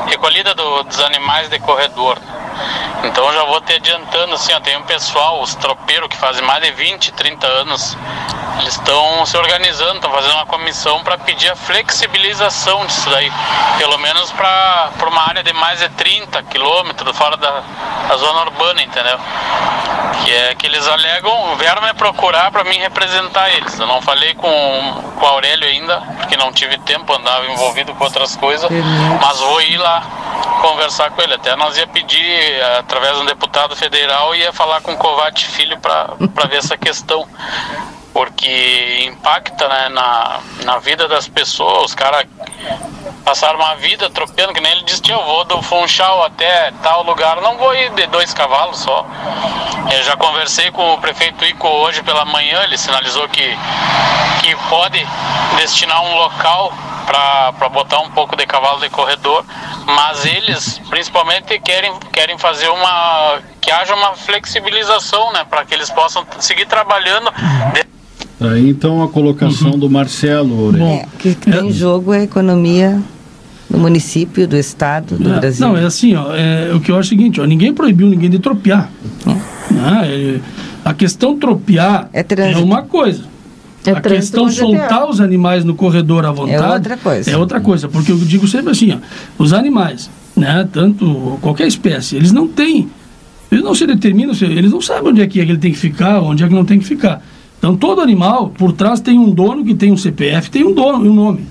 recolhida do, dos animais de corredor. Então já vou te adiantando assim, ó, tem um pessoal, os tropeiros que fazem mais de 20, 30 anos, eles estão se organizando, estão fazendo uma comissão para pedir a flexibilização disso daí, pelo menos para uma área de mais de 30 quilômetros fora da, da zona urbana, entendeu? Que é que eles alegam, vieram me procurar para mim representar eles. Eu não falei com, com o Aurélio ainda, porque não tive tempo, andava envolvido com outras coisas, mas vou ir lá conversar com ele. Até nós ia pedir, através de um deputado federal, ia falar com o Covate Filho para ver essa questão porque impacta né, na, na vida das pessoas. Os caras passaram uma vida tropeando, que nem ele disse: eu vou do Funchal até tal lugar, não vou ir de dois cavalos só. Eu já conversei com o prefeito Ico hoje pela manhã, ele sinalizou que, que pode destinar um local para botar um pouco de cavalo de corredor, mas eles principalmente querem, querem fazer uma que haja uma flexibilização, né, para que eles possam seguir trabalhando. De Aí então a colocação uhum. do Marcelo. É, o que tem em jogo é a economia do município, do estado, do não, Brasil. Não, é assim, ó, é, o que eu acho é o seguinte, ó, ninguém proibiu ninguém de tropear. É. Né? a questão tropear é, é uma coisa. É a questão soltar os animais no corredor à vontade é outra coisa. É outra coisa, porque eu digo sempre assim, ó, os animais, né, tanto qualquer espécie, eles não têm, eles não se determinam, eles não sabem onde é que, é que ele tem que ficar, onde é que não tem que ficar. Então todo animal por trás tem um dono que tem um CPF, tem um dono e um nome,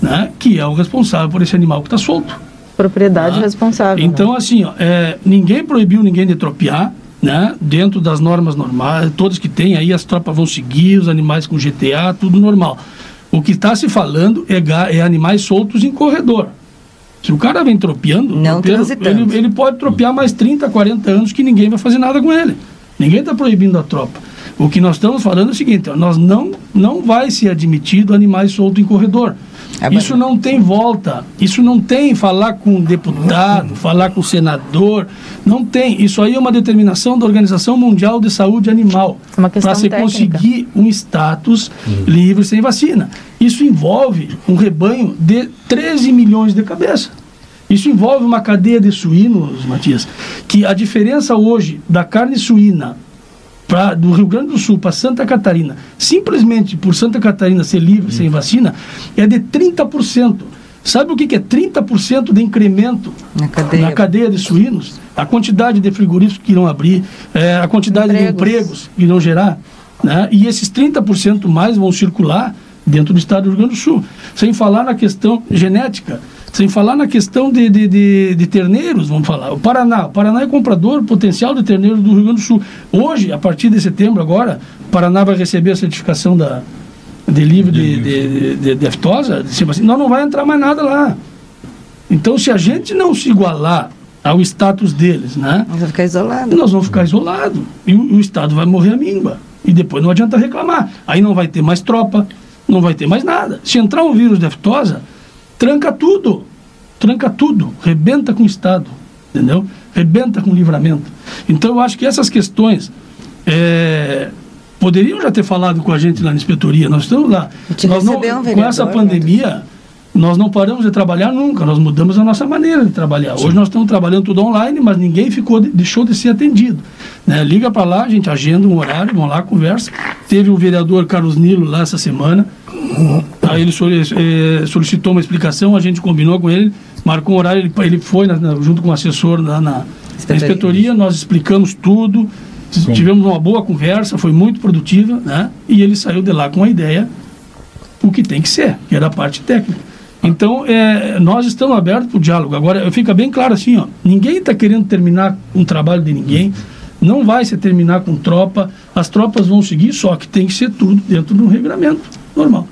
né? Que é o responsável por esse animal que está solto. Propriedade tá? responsável. Então né? assim, ó, é, ninguém proibiu ninguém de tropear, né? Dentro das normas normais, todas que tem aí as tropas vão seguir, os animais com GTA, tudo normal. O que está se falando é, é, animais soltos em corredor. Se o cara vem tropeando, Não tropeiro, ele, ele pode tropear mais 30, 40 anos que ninguém vai fazer nada com ele. Ninguém está proibindo a tropa. O que nós estamos falando é o seguinte: nós não, não vai ser admitido animais soltos em corredor. É isso não tem volta. Isso não tem falar com o deputado, falar com o senador. Não tem. Isso aí é uma determinação da Organização Mundial de Saúde Animal. É para se conseguir um status uhum. livre sem vacina. Isso envolve um rebanho de 13 milhões de cabeças. Isso envolve uma cadeia de suínos, Matias, que a diferença hoje da carne suína pra, do Rio Grande do Sul para Santa Catarina, simplesmente por Santa Catarina ser livre, sem vacina, é de 30%. Sabe o que, que é 30% de incremento na cadeia. na cadeia. de suínos? A quantidade de frigoríficos que irão abrir, é, a quantidade empregos. de empregos que irão gerar. Né? E esses 30% mais vão circular dentro do estado do Rio Grande do Sul. Sem falar na questão genética. Sem falar na questão de, de, de, de, terneiros, vamos falar. O Paraná. O Paraná é comprador potencial de terneiros do Rio Grande do Sul. Hoje, a partir de setembro agora, o Paraná vai receber a certificação da, de livre de, de, de, de aftosa. Assim, nós não vai entrar mais nada lá. Então, se a gente não se igualar ao status deles, né? Nós vamos ficar isolados. Nós vamos ficar isolados. E o, o Estado vai morrer a míngua. E depois não adianta reclamar. Aí não vai ter mais tropa, não vai ter mais nada. Se entrar um vírus de aftosa, tranca tudo. Tranca tudo. Rebenta com o Estado. Entendeu? Rebenta com o livramento. Então eu acho que essas questões é, poderiam já ter falado com a gente lá na inspetoria. Nós estamos lá. Nós não, recebeu um com essa né? pandemia, nós não paramos de trabalhar nunca. Nós mudamos a nossa maneira de trabalhar. Hoje nós estamos trabalhando tudo online, mas ninguém ficou, deixou de ser atendido. né? Liga para lá, a gente agenda um horário, vão lá, conversa. Teve o vereador Carlos Nilo lá essa semana. Aí ele eh, solicitou uma explicação, a gente combinou com ele, marcou um horário, ele, ele foi na- na- junto com o assessor lá na, na inspetoria, nós explicamos tudo, tivemos uma boa conversa, foi muito produtiva, né? E ele saiu de lá com a ideia, o que tem que ser, que era a parte técnica. Então, é, nós estamos abertos para o diálogo. Agora, fica bem claro assim, ó, ninguém está querendo terminar um trabalho de ninguém, não vai se terminar com tropa, as tropas vão seguir, só que tem que ser tudo dentro de um regulamento normal.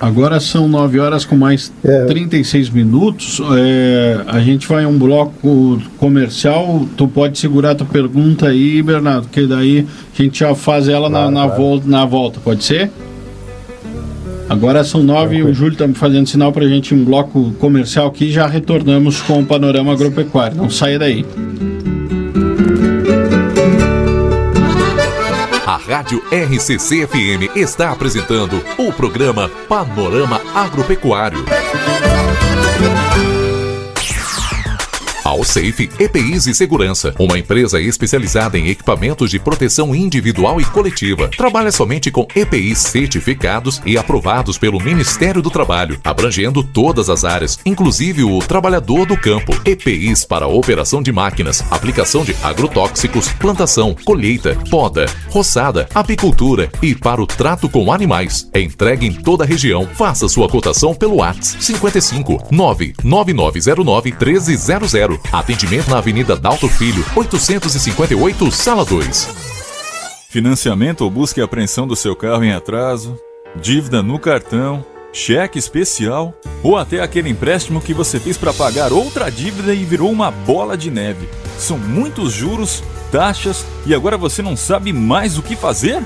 Agora são 9 horas com mais É. 36 minutos. É, a gente vai a um bloco comercial. Tu pode segurar a tua pergunta aí, Bernardo, que daí a gente já faz ela na, Claro, na, claro. volta, na volta, pode ser? Agora são nove e o Júlio está me fazendo sinal para a gente um bloco comercial aqui e já retornamos com o panorama agropecuário. Não saia daí. A Rádio RCC FM está apresentando o programa Panorama Agropecuário. Alsafe EPIs e Segurança, uma empresa especializada em equipamentos de proteção individual e coletiva. Trabalha somente com EPIs certificados e aprovados pelo Ministério do Trabalho, abrangendo todas as áreas, inclusive o trabalhador do campo. EPIs para operação de máquinas, aplicação de agrotóxicos, plantação, colheita, poda, roçada, apicultura e para o trato com animais. É entregue em toda a região. Faça sua cotação pelo WhatsApp 55 99909 1300. Atendimento na Avenida Dalto Filho, 858, Sala 2. Financiamento ou busca e apreensão do seu carro em atraso, dívida no cartão, cheque especial ou até aquele empréstimo que você fez para pagar outra dívida e virou uma bola de neve. São muitos juros, taxas e agora você não sabe mais o que fazer?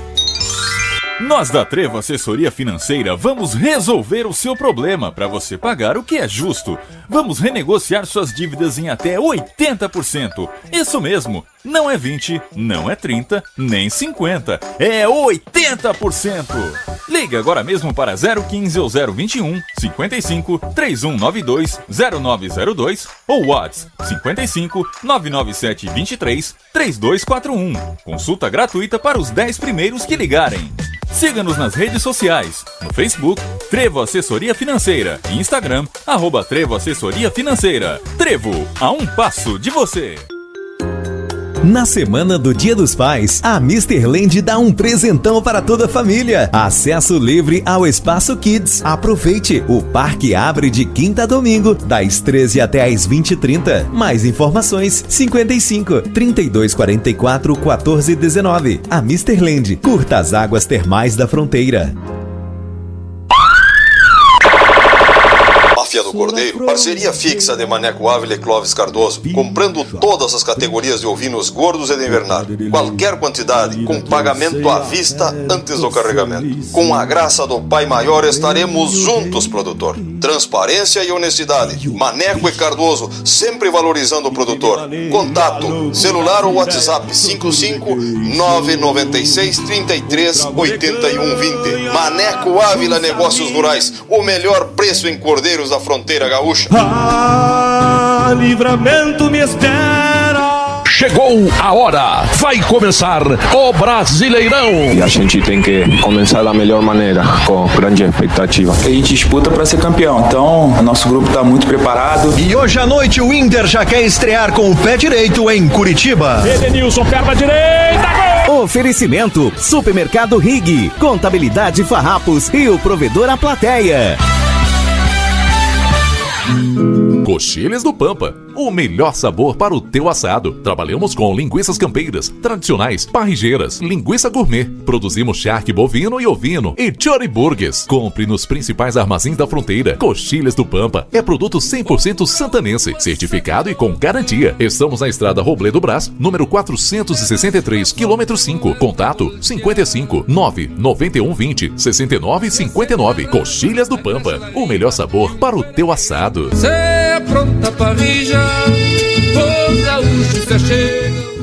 Nós da Trevo Assessoria Financeira vamos resolver o seu problema para você pagar o que é justo. Vamos renegociar suas dívidas em até 80%. Isso mesmo, não é 20, não é 30, nem 50, é 80%. Ligue agora mesmo para 015 ou 021 55 3192 0902 ou WhatsApp 55 997 23 3241. Consulta gratuita para os 10 primeiros que ligarem. Siga-nos nas redes sociais, no Facebook, Trevo Assessoria Financeira e Instagram, arroba Trevo Assessoria Financeira. Trevo, a um passo de você. Na semana do Dia dos Pais, a Mr. Land dá um presentão para toda a família. Acesso livre ao Espaço Kids. Aproveite! O parque abre de quinta a domingo, das 13 até às 20h30. Mais informações: 55 3244 1419. A Mr. Land. Curta as águas termais da fronteira. Do Cordeiro, parceria fixa de Maneco Ávila e Clóvis Cardoso, comprando todas as categorias de ovinos gordos e de invernar. Qualquer quantidade, com pagamento à vista antes do carregamento. Com a graça do Pai Maior estaremos juntos, produtor. Transparência e honestidade. Maneco e Cardoso, sempre valorizando o produtor. Contato, celular ou WhatsApp 55 996 33 81 20. Maneco Ávila Negócios Rurais, o melhor preço em cordeiros da fronteira gaúcha. Ah, livramento me espera. Chegou a hora! Vai começar o Brasileirão! E a gente tem que começar da melhor maneira, com grande expectativa. A gente disputa para ser campeão, então o nosso grupo está muito preparado. E hoje à noite o Inter já quer estrear com o pé direito em Curitiba. Edenilson, perna direita, gol! Oferecimento: Supermercado Rig, Contabilidade Farrapos e o provedor A Plateia. Thank you. Coxilhas do Pampa, o melhor sabor para o teu assado. Trabalhamos com linguiças campeiras, tradicionais, parrigeiras, linguiça gourmet. Produzimos charque bovino e ovino e choriburgues. Compre nos principais armazéns da fronteira. Coxilhas do Pampa é produto 100% santanense, certificado e com garantia. Estamos na estrada Robledo Brás, número 463, quilômetro 5. Contato 55 9 91 20 69 59. Coxilhas do Pampa, o melhor sabor para o teu assado. Pronta parrilla, os gaúchos se achegam.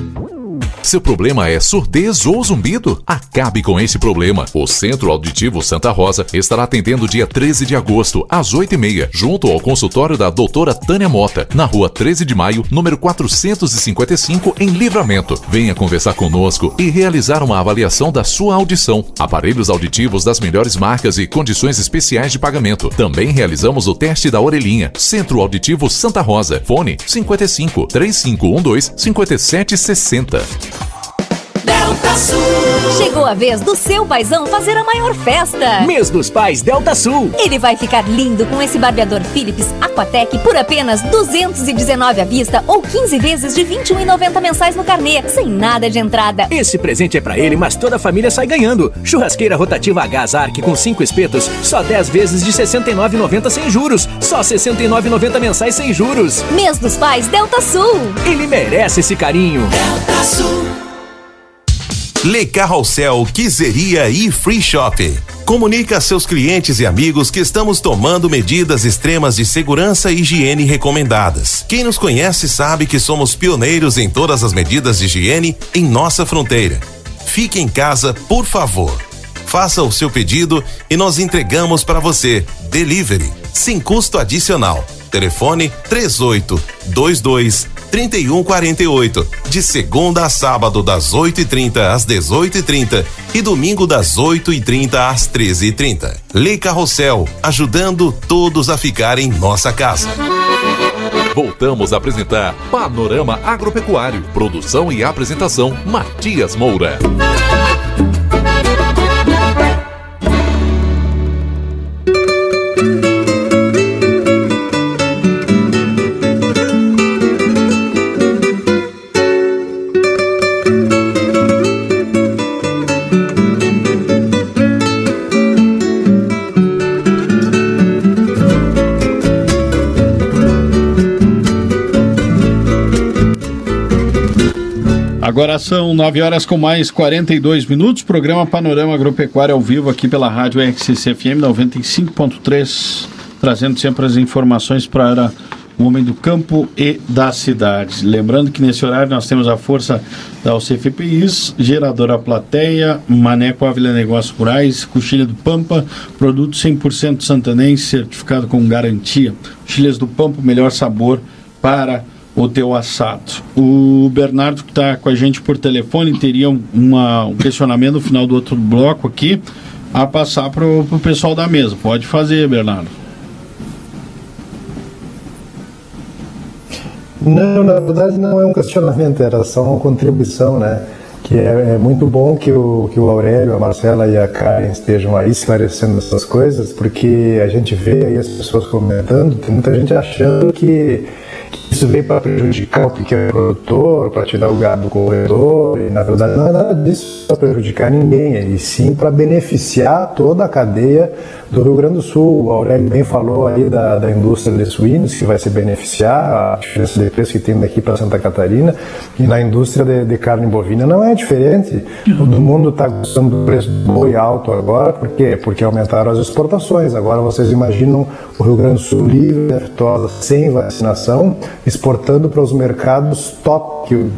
Seu problema é surdez ou zumbido? Acabe com esse problema. O Centro Auditivo Santa Rosa estará atendendo dia 13 de agosto, às 8h30, junto ao consultório da doutora Tânia Mota, na rua 13 de maio, número 455, em Livramento. Venha conversar conosco e realizar uma avaliação da sua audição. Aparelhos auditivos das melhores marcas e condições especiais de pagamento. Também realizamos o teste da orelhinha. Centro Auditivo Santa Rosa. Fone 55 3512 5760. Delta Sul. Chegou a vez do seu paizão fazer a maior festa. Mês dos Pais Delta Sul. Ele vai ficar lindo com esse barbeador Philips Aquatec por apenas 219 à vista ou 15 vezes de 21,90 mensais no carnê, sem nada de entrada. Esse presente é para ele, mas toda a família sai ganhando. Churrasqueira rotativa a gás Arc com 5 espetos, só 10 vezes de 69,90 sem juros. Só 69,90 mensais sem juros. Mês dos Pais Delta Sul. Ele merece esse carinho. Delta Sul. Le Carrossel Quiseria e Free Shop. Comunica a seus clientes e amigos que estamos tomando medidas extremas de segurança e higiene recomendadas. Quem nos conhece sabe que somos pioneiros em todas as medidas de higiene em nossa fronteira. Fique em casa, por favor. Faça o seu pedido e nós entregamos para você. Delivery, sem custo adicional. Telefone 3822 3148. De segunda a sábado, das 8h30 às 18h30 e domingo das 8h30 às 13h30. Le Carrossel, ajudando todos a ficar em nossa casa. Voltamos a apresentar Panorama Agropecuário. Produção e apresentação: Matias Moura. Agora são 9 horas com mais 42 minutos. Programa Panorama Agropecuário ao vivo aqui pela Rádio RCC FM 95.3, trazendo sempre as informações para o homem do campo e da cidade. Lembrando que nesse horário nós temos a força da UCFPIs, Geradora Plateia, Maneco Ávila Negócios Rurais, Coxilha do Pampa, produto 100% santanense, certificado com garantia. Coxilhas do Pampa, melhor sabor para o teu assado. O Bernardo que está com a gente por telefone teria uma, um questionamento no final do outro bloco aqui a passar para o pessoal da mesa. Pode fazer, Bernardo. Não, na verdade não é um questionamento, era só uma contribuição, né? Que é, é, muito bom que o, que o Aurélio, a Marcela e a Karen estejam aí esclarecendo essas coisas, porque a gente vê aí as pessoas comentando, tem muita gente achando que isso veio para prejudicar o pequeno produtor, para tirar o gado do corredor, e na verdade não é nada disso para prejudicar ninguém, e sim para beneficiar toda a cadeia do Rio Grande do Sul. O Aurélio bem falou aí da, da indústria de suínos, que vai se beneficiar, a diferença de preço que tem daqui para Santa Catarina, e na indústria de, de carne bovina não é diferente. Todo mundo está gostando do preço boi alto agora, por quê? Porque aumentaram as exportações. Agora vocês imaginam o Rio Grande do Sul livre, aftosa, sem vacinação, exportando para os mercados top, que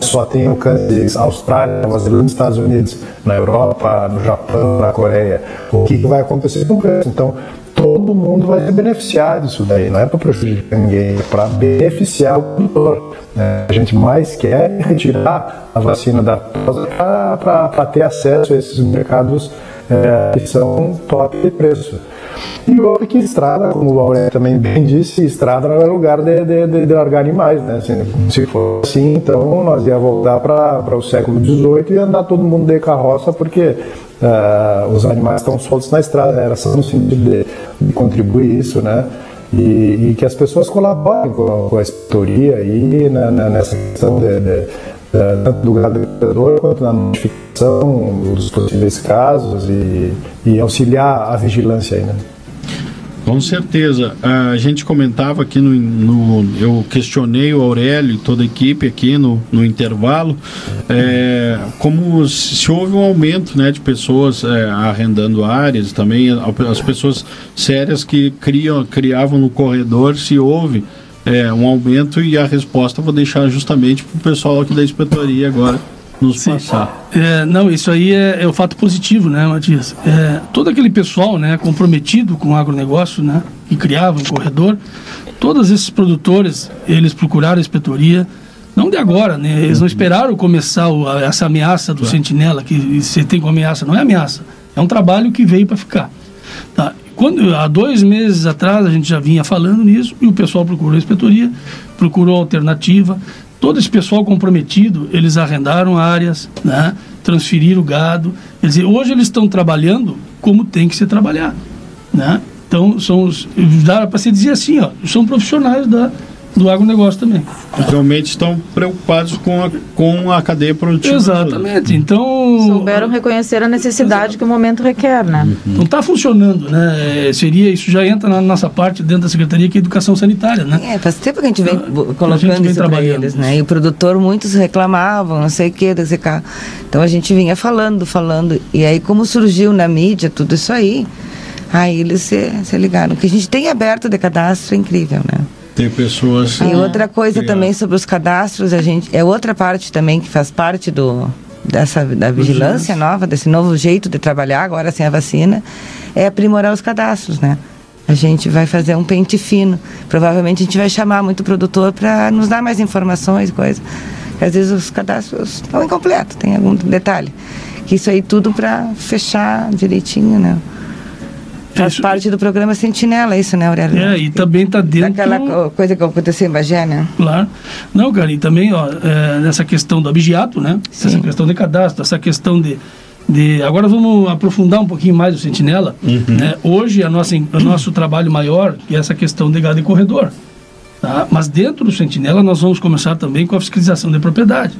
só tem alcance Austrália, Nova Zelândia, Estados Unidos, na Europa, no Japão, na Coreia. O que vai acontecer com o preço? Então, todo mundo vai se beneficiar disso daí, não é para prejudicar ninguém, é para beneficiar o produtor. Né? A gente mais quer retirar a vacina da para ter acesso a esses mercados é, que são top de preço. E houve que estrada, como o Aurélio também bem disse, estrada não é lugar de, de, de, de largar animais, né? Assim, se for assim, então nós ia voltar para o século XVIII e andar todo mundo de carroça, porque uh, os animais estão soltos na estrada, era só no sentido de, de contribuir isso, né? E, e, que as pessoas colaborem com, com a história aí né, nessa questão de, de, tanto do agricultor quanto na notificação dos possíveis casos e, e auxiliar a vigilância aí, né? Com certeza. A gente comentava aqui no, no, Eu questionei o Aurélio e toda a equipe aqui no, no intervalo, é, como se houve um aumento né, de pessoas é, arrendando áreas, também as pessoas sérias que criam, criavam no corredor, se houve é, um aumento e a resposta vou deixar justamente para o pessoal aqui da inspetoria agora nos Sim. passar. É, não, isso aí é, é, o fato positivo, né, Matias? É, todo aquele pessoal, né, comprometido com o agronegócio, né, que criava um corredor, todos esses produtores, eles procuraram a inspetoria, não de agora, né? Eles não esperaram começar o, essa ameaça do claro. sentinela, que você tem como ameaça. Não é ameaça, é um trabalho que veio para ficar. Quando, há dois meses atrás a gente já vinha falando nisso e o pessoal procurou a inspetoria, procurou alternativa. Todo esse pessoal comprometido, eles arrendaram áreas, né? transferiram gado. Quer dizer, hoje eles estão trabalhando como tem que ser trabalhado. Né? Então, são os, dá para se dizer assim, ó, são profissionais da, do agronegócio também. Realmente estão preocupados com a, com a cadeia produtiva. Exatamente. Então. Souberam reconhecer a necessidade que o momento requer, né? Uhum. Não está funcionando, né? Seria, isso já entra na nossa parte dentro da Secretaria, que é Educação Sanitária, né? É, faz tempo que a gente vem ah, colocando gente vem isso para eles, né? E o produtor, muitos reclamavam, não sei o que, ZK. Então a gente vinha falando, falando. E aí, como surgiu na mídia tudo isso aí, aí eles se, se ligaram. que a gente tem aberto de cadastro é incrível, né? Tem pessoas. E outra coisa também sobre os cadastros, a gente é outra parte também que faz parte do dessa da vigilância nova, desse novo jeito de trabalhar agora sem a vacina, é aprimorar os cadastros, né? A gente vai fazer um pente fino. Provavelmente a gente vai chamar muito produtor para nos dar mais informações, coisa. Às vezes os cadastros estão incompletos, tem algum detalhe. Que isso aí tudo para fechar direitinho, né? Faz isso. parte do programa Sentinela, isso, né, Aurélio? É, e também está dentro... Daquela coisa que aconteceu em Bagé, né? Claro. Não, cara, e também, ó, é, nessa questão do abigeato, né? Sim. Essa questão de cadastro, essa questão de... De, agora vamos aprofundar um pouquinho mais o Sentinela. Uhum. Né? Hoje, a nossa, o nosso trabalho maior é essa questão de gado e corredor. Tá? Mas dentro do Sentinela, nós vamos começar também com a fiscalização de propriedade.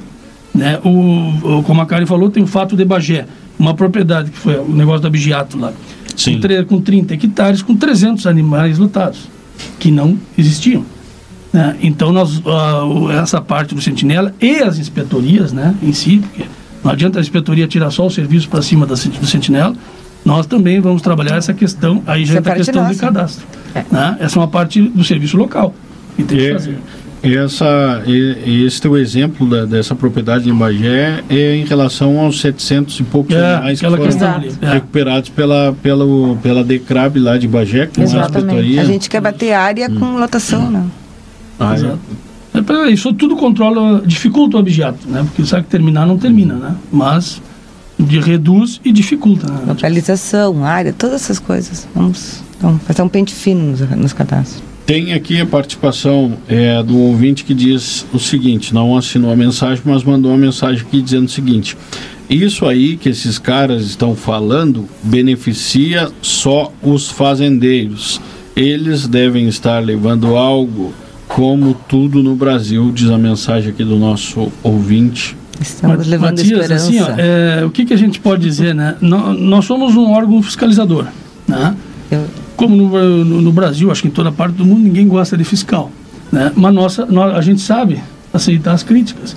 Né? O, o, como a Karen falou, tem o fato de Bagé, uma propriedade que foi o negócio do abigeato lá. Sim. Com, com 30 hectares, com 300 animais lutados, que não existiam. Né? Então, nós, uh, essa parte do Sentinela e as inspetorias né, em si, porque não adianta a inspetoria tirar só o serviço para cima da, do Sentinela, nós também vamos trabalhar essa questão, aí já entra a questão nossa. de cadastro. É. Né? Essa é uma parte do serviço local que tem que fazer. Essa, esse teu exemplo da, dessa propriedade em Bagé é em relação aos 700 e poucos é, animais que foram é. recuperados pela, pela, pela DECRAB lá de Bagé, com a A gente quer bater área hum. com lotação, né? Ah, Exato. É, isso tudo controla, dificulta o objeto, né? Porque sabe que terminar não termina, né? Mas de reduz e dificulta. Né? Localização, área, todas essas coisas. Vamos, vamos fazer um pente fino nos, nos cadastros. Tem aqui a participação é, do ouvinte que diz o seguinte: não assinou a mensagem, mas mandou uma mensagem aqui dizendo o seguinte: isso aí que esses caras estão falando beneficia só os fazendeiros. Eles devem estar levando algo como tudo no Brasil, diz a mensagem aqui do nosso ouvinte. Estamos levando Matias, esperança. Assim, ó, é, o que, que a gente pode dizer, né? Nós, nós somos um órgão fiscalizador, né? Eu como no, no, no, Brasil, acho que em toda parte do mundo, ninguém gosta de fiscal. Né? Mas nossa, nós, a gente sabe aceitar as críticas.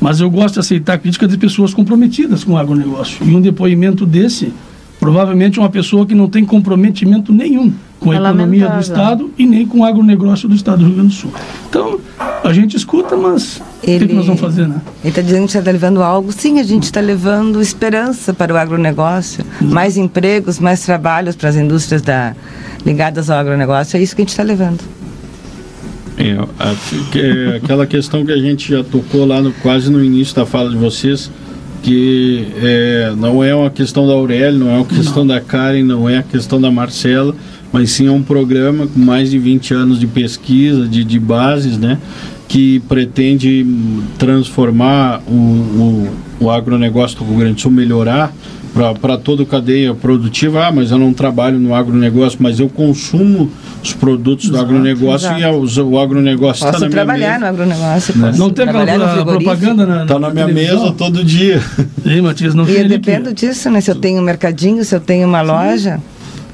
Mas eu gosto de aceitar críticas de pessoas comprometidas com o agronegócio. E um depoimento desse, provavelmente uma pessoa que não tem comprometimento nenhum com a é economia lamentável. do Estado e nem com o agronegócio do Estado do Rio Grande do Sul. Então, a gente escuta, mas ele, o que, nós vamos fazer, né? Ele está dizendo que você está levando algo. Sim, a gente está levando esperança para o agronegócio. Mais empregos, mais trabalhos para as indústrias da, ligadas ao agronegócio. É isso que a gente está levando. É, a, é, aquela questão que a gente já tocou lá no, quase no início da fala de vocês, que é, não é uma questão da Aurélio, não é uma questão não. da Karen, não é a questão da Marcela, mas sim é um programa com mais de 20 anos de pesquisa, de, de bases, né? Que pretende transformar o, o, o agronegócio do Rio Grande do Sul, melhorar para toda a cadeia produtiva. Ah, mas eu não trabalho no agronegócio, mas eu consumo os produtos exato, do agronegócio exato. e a, o agronegócio está na trabalhar no agronegócio. Né? Não tem aquela propaganda na, Está na, minha mesa todo dia. Ei, Matias, não e eu dependo disso, né? Se eu tenho um mercadinho, se eu tenho uma loja,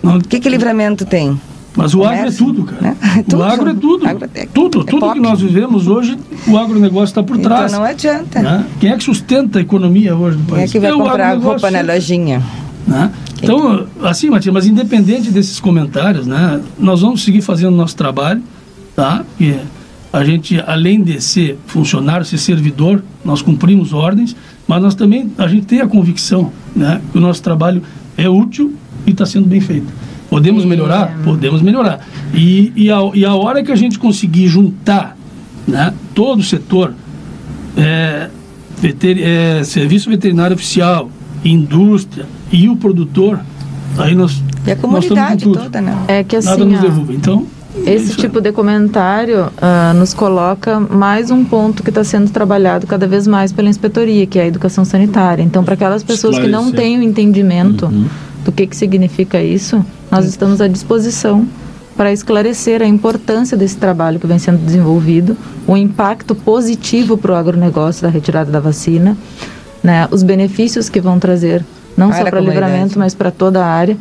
o que, que livramento tem? Mas o agro é tudo, cara. Né? tudo, o agro é tudo. Agro é, tudo, é tudo que nós vivemos hoje, o agronegócio está por então trás. Então não adianta. Né? Quem é que sustenta a economia hoje do país? Quem é que vai é comprar roupa na lojinha? Né? Então, assim, Matias, mas independente desses comentários, né, nós vamos seguir fazendo o nosso trabalho, tá? E a gente, além de ser funcionário, ser servidor, nós cumprimos ordens, mas nós também, a gente tem a convicção né, que o nosso trabalho é útil e está sendo bem feito. Podemos melhorar? Podemos melhorar. E, e, a, e a hora que a gente conseguir juntar né, todo o setor, é, veter, é, serviço veterinário oficial, indústria e o produtor, aí nós. E a comunidade toda, né? É que assim. Nada nos derruba. Então. Esse tipo de comentário ah, nos coloca mais um ponto que está sendo trabalhado cada vez mais pela inspetoria, que é a educação sanitária. Então, para aquelas pessoas que não têm o entendimento do que, que significa isso, nós estamos à disposição para esclarecer a importância desse trabalho que vem sendo desenvolvido, o impacto positivo para o agronegócio da retirada da vacina, né, os benefícios que vão trazer, não Para só para o livramento, mas para toda a área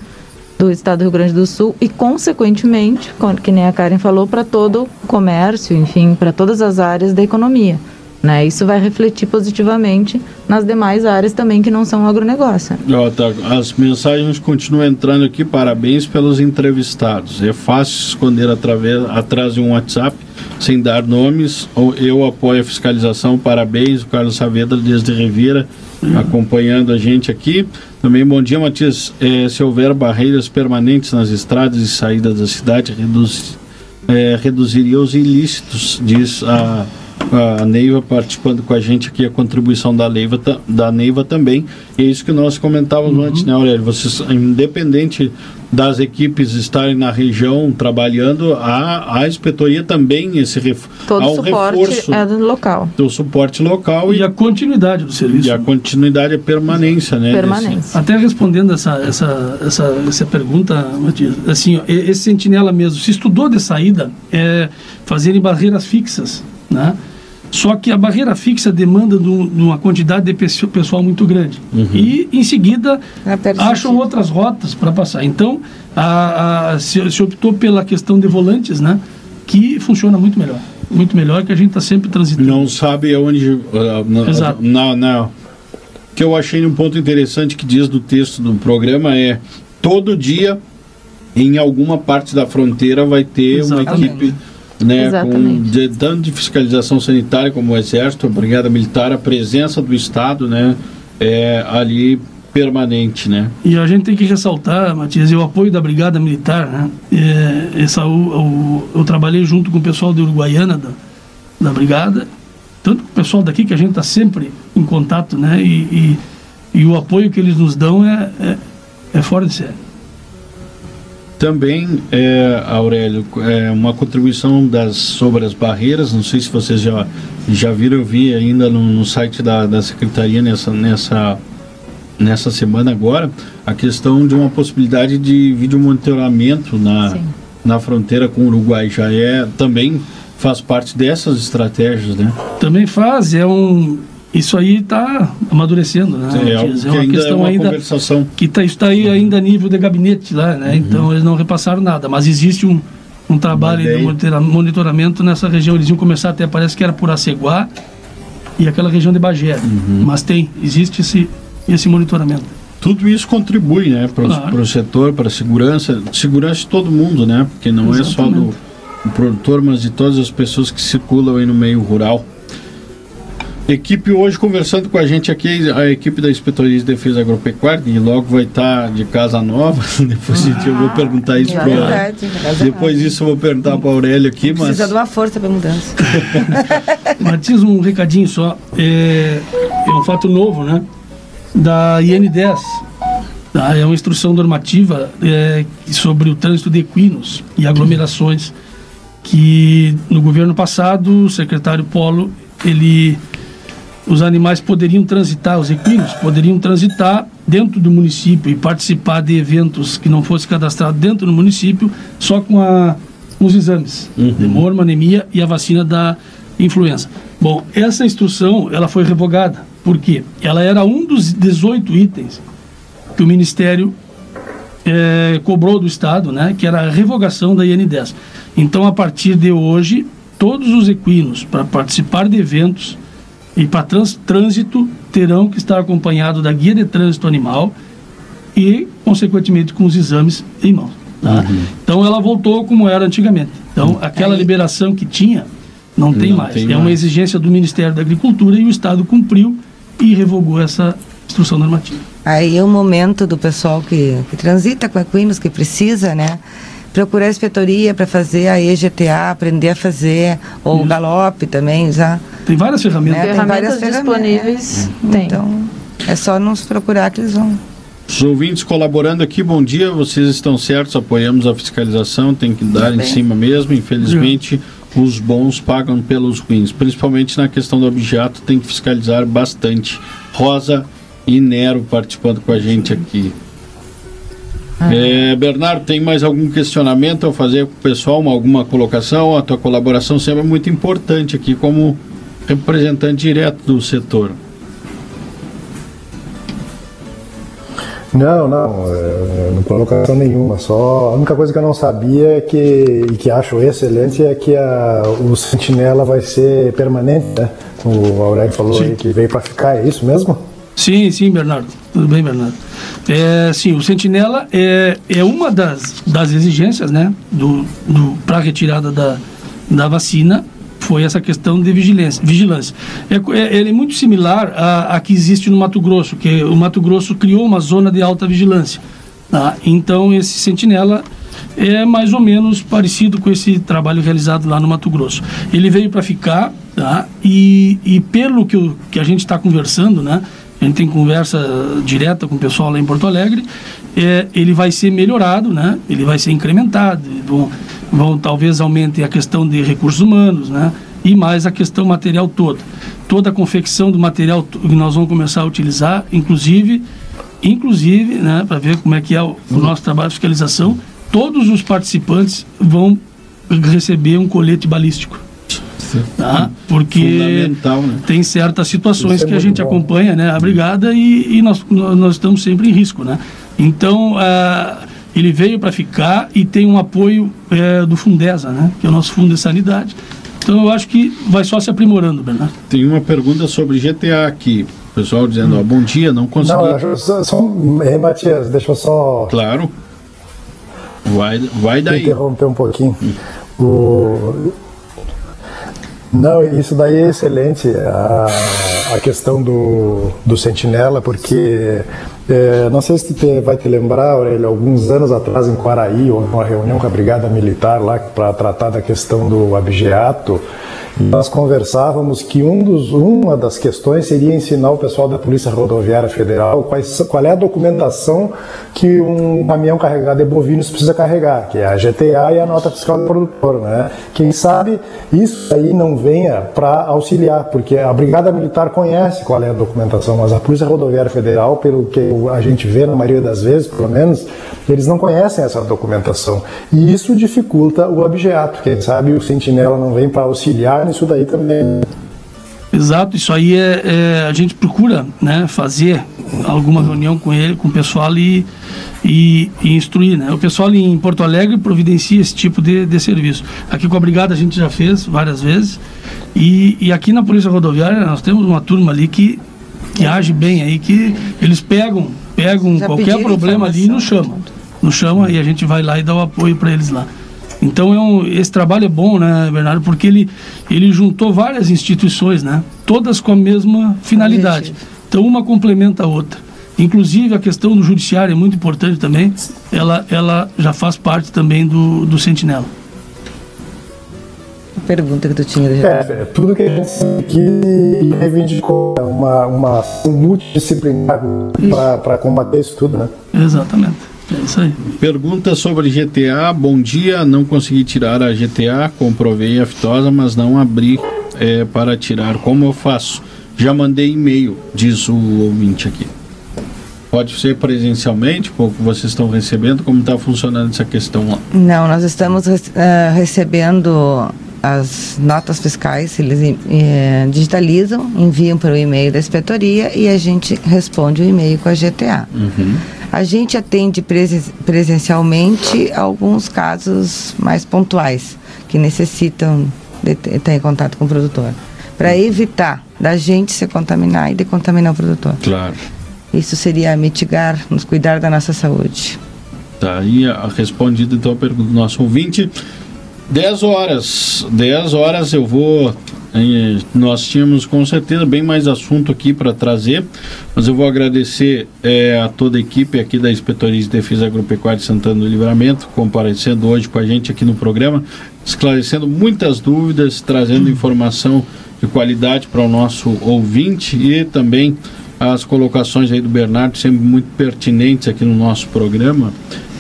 do estado do Rio Grande do Sul e, consequentemente, que nem a Karen falou, para todo o comércio, enfim, para todas as áreas da economia. Né? Isso vai refletir positivamente nas demais áreas também que não são agronegócio. Tá, as mensagens continuam entrando aqui. Parabéns pelos entrevistados. É fácil esconder através, atrás de um WhatsApp sem dar nomes. Eu apoio a fiscalização. Parabéns, o Carlos Saavedra desde Rivera acompanhando a gente aqui. Também bom dia, Matias. Eh, se houver barreiras permanentes nas estradas e saídas da cidade, reduz, eh, reduziria os ilícitos, diz a a Neiva participando com a gente aqui, a contribuição da, Leiva, da Neiva também. E é isso que nós comentávamos antes, né, Aurélio? Vocês, independente das equipes estarem na região trabalhando, a, a inspetoria também esse ref, Todo há um suporte reforço é do local. do suporte local e, a continuidade do serviço. E a continuidade é permanência, né? desse- Até respondendo essa, essa, essa, essa pergunta, Matias, assim, ó, e- esse sentinela mesmo, se estudou de saída, é fazerem barreiras fixas, né? Só que a barreira fixa demanda de, um- uma quantidade de pesso- pessoal muito grande. E, em seguida, acham outras rotas para passar. Então, a, a- se, se optou pela questão de volantes, né? Que funciona muito melhor. Muito melhor que a gente está sempre transitando. Não sabe aonde. ah, na, Exato. Na, na- o que eu achei um ponto interessante que diz do texto do programa é todo dia em alguma parte da fronteira vai ter uma equipe né, com de, tanto de fiscalização sanitária como o exército, a brigada militar, a presença do estado, né, é ali permanente, né? E a gente tem que ressaltar, Matias, e o apoio da Brigada Militar, né? É, essa, o, o- eu trabalhei junto com o pessoal de Uruguaiana da, da Brigada, tanto com o pessoal daqui que a gente está sempre em contato, né? E, e, e o apoio que eles nos dão é, é, é fora de série. Também, é, Aurélio, é uma contribuição das, sobre as barreiras, não sei se vocês já, já viram, eu vi ainda no, no site da, da Secretaria nessa, nessa, nessa semana agora, a questão de uma possibilidade de vídeo monitoramento na, na fronteira com o Uruguai. Já é, também faz parte dessas estratégias, né? Também faz, é um. Isso aí está amadurecendo, né? É, algo que ainda é uma conversação. que está tá aí ainda a nível de gabinete lá, né? Então eles não repassaram nada, mas existe um, um trabalho de monitora- monitoramento nessa região. Eles iam começar até, parece que era por Aceguá e aquela região de Bagé. Mas tem, existe esse, esse monitoramento. Tudo isso contribui, né, para o Claro. setor, para a segurança, segurança de todo mundo, né? Porque não é só do, do produtor, mas de todas as pessoas que circulam aí no meio rural. Equipe hoje conversando com a gente aqui, a equipe da Inspetoria de Defesa Agropecuária, e logo vai estar de casa nova. Depois eu vou perguntar isso É para casa Depois disso eu vou perguntar para Aurélio aqui, mas Precisa de uma força para mudança. Matias, um recadinho só. É, é um fato novo, né? Da IN10. tá? É uma instrução normativa é, sobre o trânsito de equinos e aglomerações que no governo passado o secretário Polo ele os animais poderiam transitar, os equinos poderiam transitar dentro do município e participar de eventos que não fosse cadastrado dentro do município, só com, a, com os exames de morma, anemia e a vacina da influenza. Bom, essa instrução ela foi revogada. Por quê? Ela era um dos 18 itens que o Ministério eh, cobrou do Estado, né, que era a revogação da IN10. Então, a partir de hoje, todos os equinos, para participar de eventos e para trans, trânsito, terão que estar acompanhados da guia de trânsito animal e, consequentemente, com os exames em mãos. tá? Então, ela voltou como era antigamente. Então, aquela liberação que tinha Não tem Não mais. tem é mais. uma exigência do Ministério da Agricultura e o Estado cumpriu e revogou essa instrução normativa. Aí é o momento do pessoal que, que transita com equinos, que precisa, né? Procurar a inspetoria para fazer a EGTA, aprender a fazer, ou o galope também já. Tem várias ferramentas. Né? Tem várias Ferramentas ferramentas. disponíveis, tem. Então, é só nos procurar que eles vão. Os ouvintes colaborando aqui, bom dia, vocês estão certos, apoiamos a fiscalização, tem que dar em cima mesmo, infelizmente os bons pagam pelos ruins, principalmente na questão do objeto, tem que fiscalizar bastante. Rosa e Nero participando com a gente aqui. É, Bernardo, tem mais algum questionamento a fazer com o pessoal, uma- alguma colocação? A tua colaboração sempre é muito importante aqui como representante direto do setor. Não, não, é, não colocação nenhuma. Só a única coisa que eu não sabia é que e que acho excelente é que a, o Sentinela vai ser permanente, né? O Aurélio falou aí que veio para ficar, é isso mesmo? Sim, sim, Bernardo. Tudo bem, Bernardo. É, sim, o Sentinela é, é uma das, das exigências, né, do, do, para a retirada da, da vacina, foi essa questão de vigilância. vigilância. É, é, ele é muito similar à, que existe no Mato Grosso, que o Mato Grosso criou uma zona de alta vigilância. tá? Então, esse Sentinela é mais ou menos parecido com esse trabalho realizado lá no Mato Grosso. Ele veio para ficar, tá? E, e pelo que, o- que a gente está conversando, né? A gente tem conversa direta com o pessoal lá em Porto Alegre. É, ele vai ser melhorado, né? Ele vai ser incrementado. Vão, vão talvez aumente a questão de recursos humanos, né? E mais a questão material toda. Toda a confecção do material que nós vamos começar a utilizar, inclusive, inclusive, né? Para ver como é que é o, o nosso trabalho de fiscalização, todos os participantes vão receber um colete balístico. Tá? Porque Fundamental, né? tem certas situações é que a gente bom. acompanha, né? A brigada e, e nós, nós nós estamos sempre em risco, né? Então, ah, ele veio para ficar e tem um apoio eh, do Fundesa, né? Que é o nosso Fundo de Sanidade. Então, eu acho que vai só se aprimorando, Bernardo. Tem uma pergunta sobre GTA aqui. O pessoal dizendo, ó, bom dia, não consegui. Não, eu só, só, é, Matias, deixa eu só Claro. Vai, vai daí. interromper um pouquinho. O... Não, isso daí é excelente, a, a questão do, do sentinela, porque é, não sei se te- vai te lembrar, Aurélio, alguns anos atrás em Quaraí, houve uma reunião com a Brigada Militar lá para tratar da questão do abigeato, nós conversávamos que um dos, uma das questões seria ensinar o pessoal da Polícia Rodoviária Federal qual é a documentação que um caminhão carregado de bovinos precisa carregar, que é a GTA e a nota fiscal do produtor. Né? Quem sabe isso aí não venha para auxiliar, porque a Brigada Militar conhece qual é a documentação, mas a Polícia Rodoviária Federal, pelo que a gente vê na maioria das vezes, pelo menos, eles não conhecem essa documentação. E isso dificulta o abigeato. Quem sabe o sentinela não vem para auxiliar nisso daí também. Exato, isso aí é, é, a gente procura né, fazer alguma reunião com ele, com o pessoal e, e, e instruir. Né? O pessoal em Porto Alegre providencia esse tipo de, de serviço. Aqui com a Brigada a gente já fez várias vezes. E, e aqui na Polícia Rodoviária nós temos uma turma ali que, que age bem aí, que eles pegam, pegam Já qualquer problema ali e nos chamam. Nos chamam e a gente vai lá e dá o apoio para eles lá. Então é um, esse trabalho é bom, né, Bernardo? Porque ele, ele juntou várias instituições, né? Todas com a mesma finalidade. Então uma complementa a outra. Inclusive a questão do judiciário é muito importante também. Ela, ela já faz parte também do, do Sentinela. Pergunta que tu tinha. É, tudo que a gente aqui reivindicou é uma, uma ação multidisciplinar para combater isso tudo, né? Exatamente. É isso aí. Pergunta sobre GTA. Bom dia, não consegui tirar a GTA, comprovei a fitosa, mas não abri é, para tirar. Como eu faço? Já mandei e-mail, diz o ouvinte aqui. Pode ser presencialmente, pouco vocês estão recebendo, como está funcionando essa questão lá? Não, nós estamos rece- eh, recebendo as notas fiscais, eles eh, digitalizam, enviam para o e-mail da inspetoria e a gente responde o e-mail com a GTA. A gente atende presen- presencialmente alguns casos mais pontuais que necessitam estar em contato com o produtor, para evitar da gente se contaminar e de contaminar o produtor. Claro. Isso seria mitigar, nos cuidar da nossa saúde. Tá aí respondida então a pergunta do nosso ouvinte. 10 horas. 10 horas eu vou. Eh, Nós tínhamos com certeza bem mais assunto aqui para trazer, mas eu vou agradecer eh, a toda a equipe aqui da Inspetoria de Defesa Agropecuária de Santana do Livramento, comparecendo hoje com a gente aqui no programa, esclarecendo muitas dúvidas, trazendo informação de qualidade para o nosso ouvinte e também as colocações aí do Bernardo, sempre muito pertinentes aqui no nosso programa.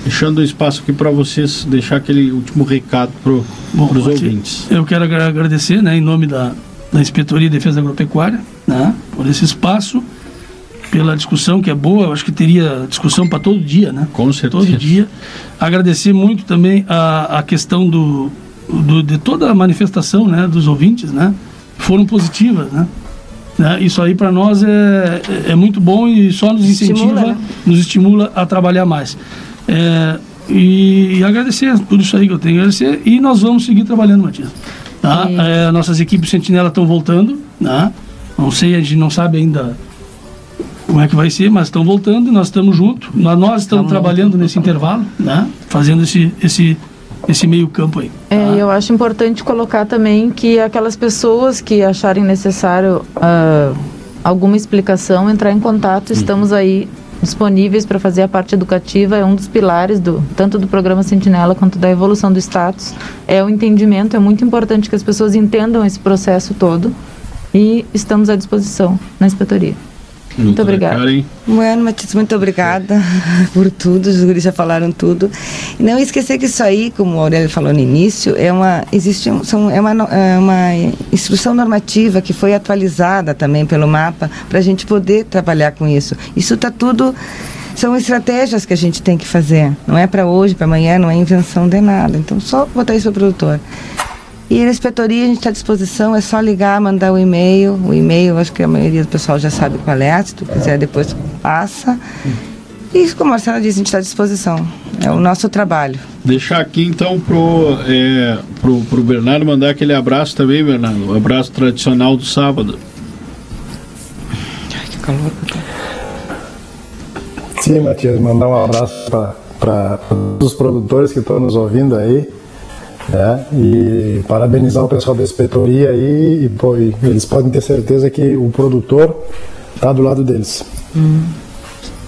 Deixando o espaço aqui para vocês deixar aquele último recado para os ouvintes. Eu quero agra- agradecer, né, em nome da, da Inspetoria de Defesa Agropecuária, né, por esse espaço, pela discussão que é boa. Eu acho que teria discussão para todo dia, né? Com certeza. Todo dia. Agradecer muito também a, a questão do, do- de toda a manifestação, né, dos ouvintes, né, foram positivas, né? Né, Isso aí para nós é, é muito bom e só nos incentiva, Estimula, né? nos estimula a trabalhar mais. É, e, e agradecer tudo isso aí que eu tenho agradecer e nós vamos seguir trabalhando, Matias. Tá? É, nossas equipes Sentinela estão voltando, né? não sei, a gente não sabe ainda como é que vai ser, mas estão voltando e nós estamos juntos. Nós, nós estamos trabalhando nesse intervalo, né? fazendo esse, esse, esse meio campo aí. É, e eu acho importante colocar também que aquelas pessoas que acharem necessário ah, alguma explicação, entrar em contato, estamos aí disponíveis para fazer a parte educativa, é um dos pilares do tanto do programa Sentinela quanto da evolução do status, é o entendimento, é muito importante que as pessoas entendam esse processo todo e estamos à disposição na inspetoria. Muito obrigada. Bueno, Matias, muito obrigada por tudo. Os guris já falaram tudo. E não esquecer que isso aí, como o Aurélio falou no início, é uma, existe um, são, é uma, é uma instrução normativa que foi atualizada também pelo mapa para a gente poder trabalhar com isso. Isso está tudo. São estratégias que a gente tem que fazer. Não é para hoje, para amanhã, não é invenção de nada. Então, só botar isso para o produtor. E na inspetoria a gente está à disposição, é só ligar, mandar o e-mail. O e-mail, acho que a maioria do pessoal já sabe qual é, se tu quiser depois passa. E como a Marcela disse, a gente está à disposição. É o nosso trabalho. Deixar aqui então pro, é, pro, pro Bernardo mandar aquele abraço também, Bernardo. O abraço tradicional do sábado. Que calor. Sim, Matias, mandar um abraço para todos os produtores que estão nos ouvindo aí. Né? E parabenizar o pessoal da inspetoria aí. E, pô, e eles podem ter certeza que o produtor está do lado deles.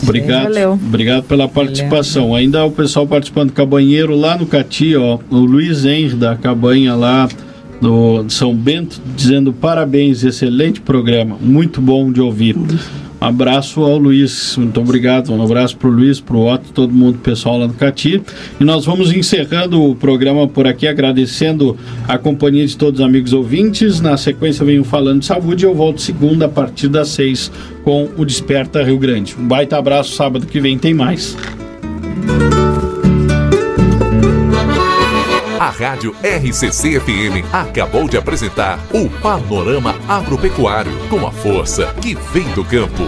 Obrigado. Valeu. Obrigado pela participação. Ainda o pessoal participando do cabanheiro lá no Cati, ó, o Luiz Enge da cabanha lá do de São Bento, dizendo parabéns, excelente programa, muito bom de ouvir. Abraço ao Luiz, muito obrigado. Um abraço pro Luiz, pro Otto, todo mundo, pessoal lá no Cati. E nós vamos encerrando o programa por aqui, agradecendo a companhia de todos os amigos ouvintes. Na sequência, venho falando de saúde. Eu volto segunda a partir das seis com o Desperta Rio Grande. Um baita abraço, sábado que vem tem mais. A Rádio RCC FM acabou de apresentar o Panorama Agropecuário, com a força que vem do campo.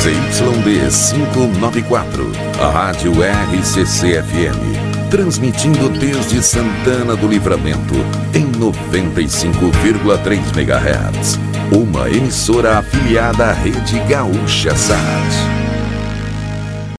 ZYD 594, a Rádio RCC-FM, transmitindo desde Santana do Livramento, em 95,3 MHz. Uma emissora afiliada à Rede Gaúcha Sat.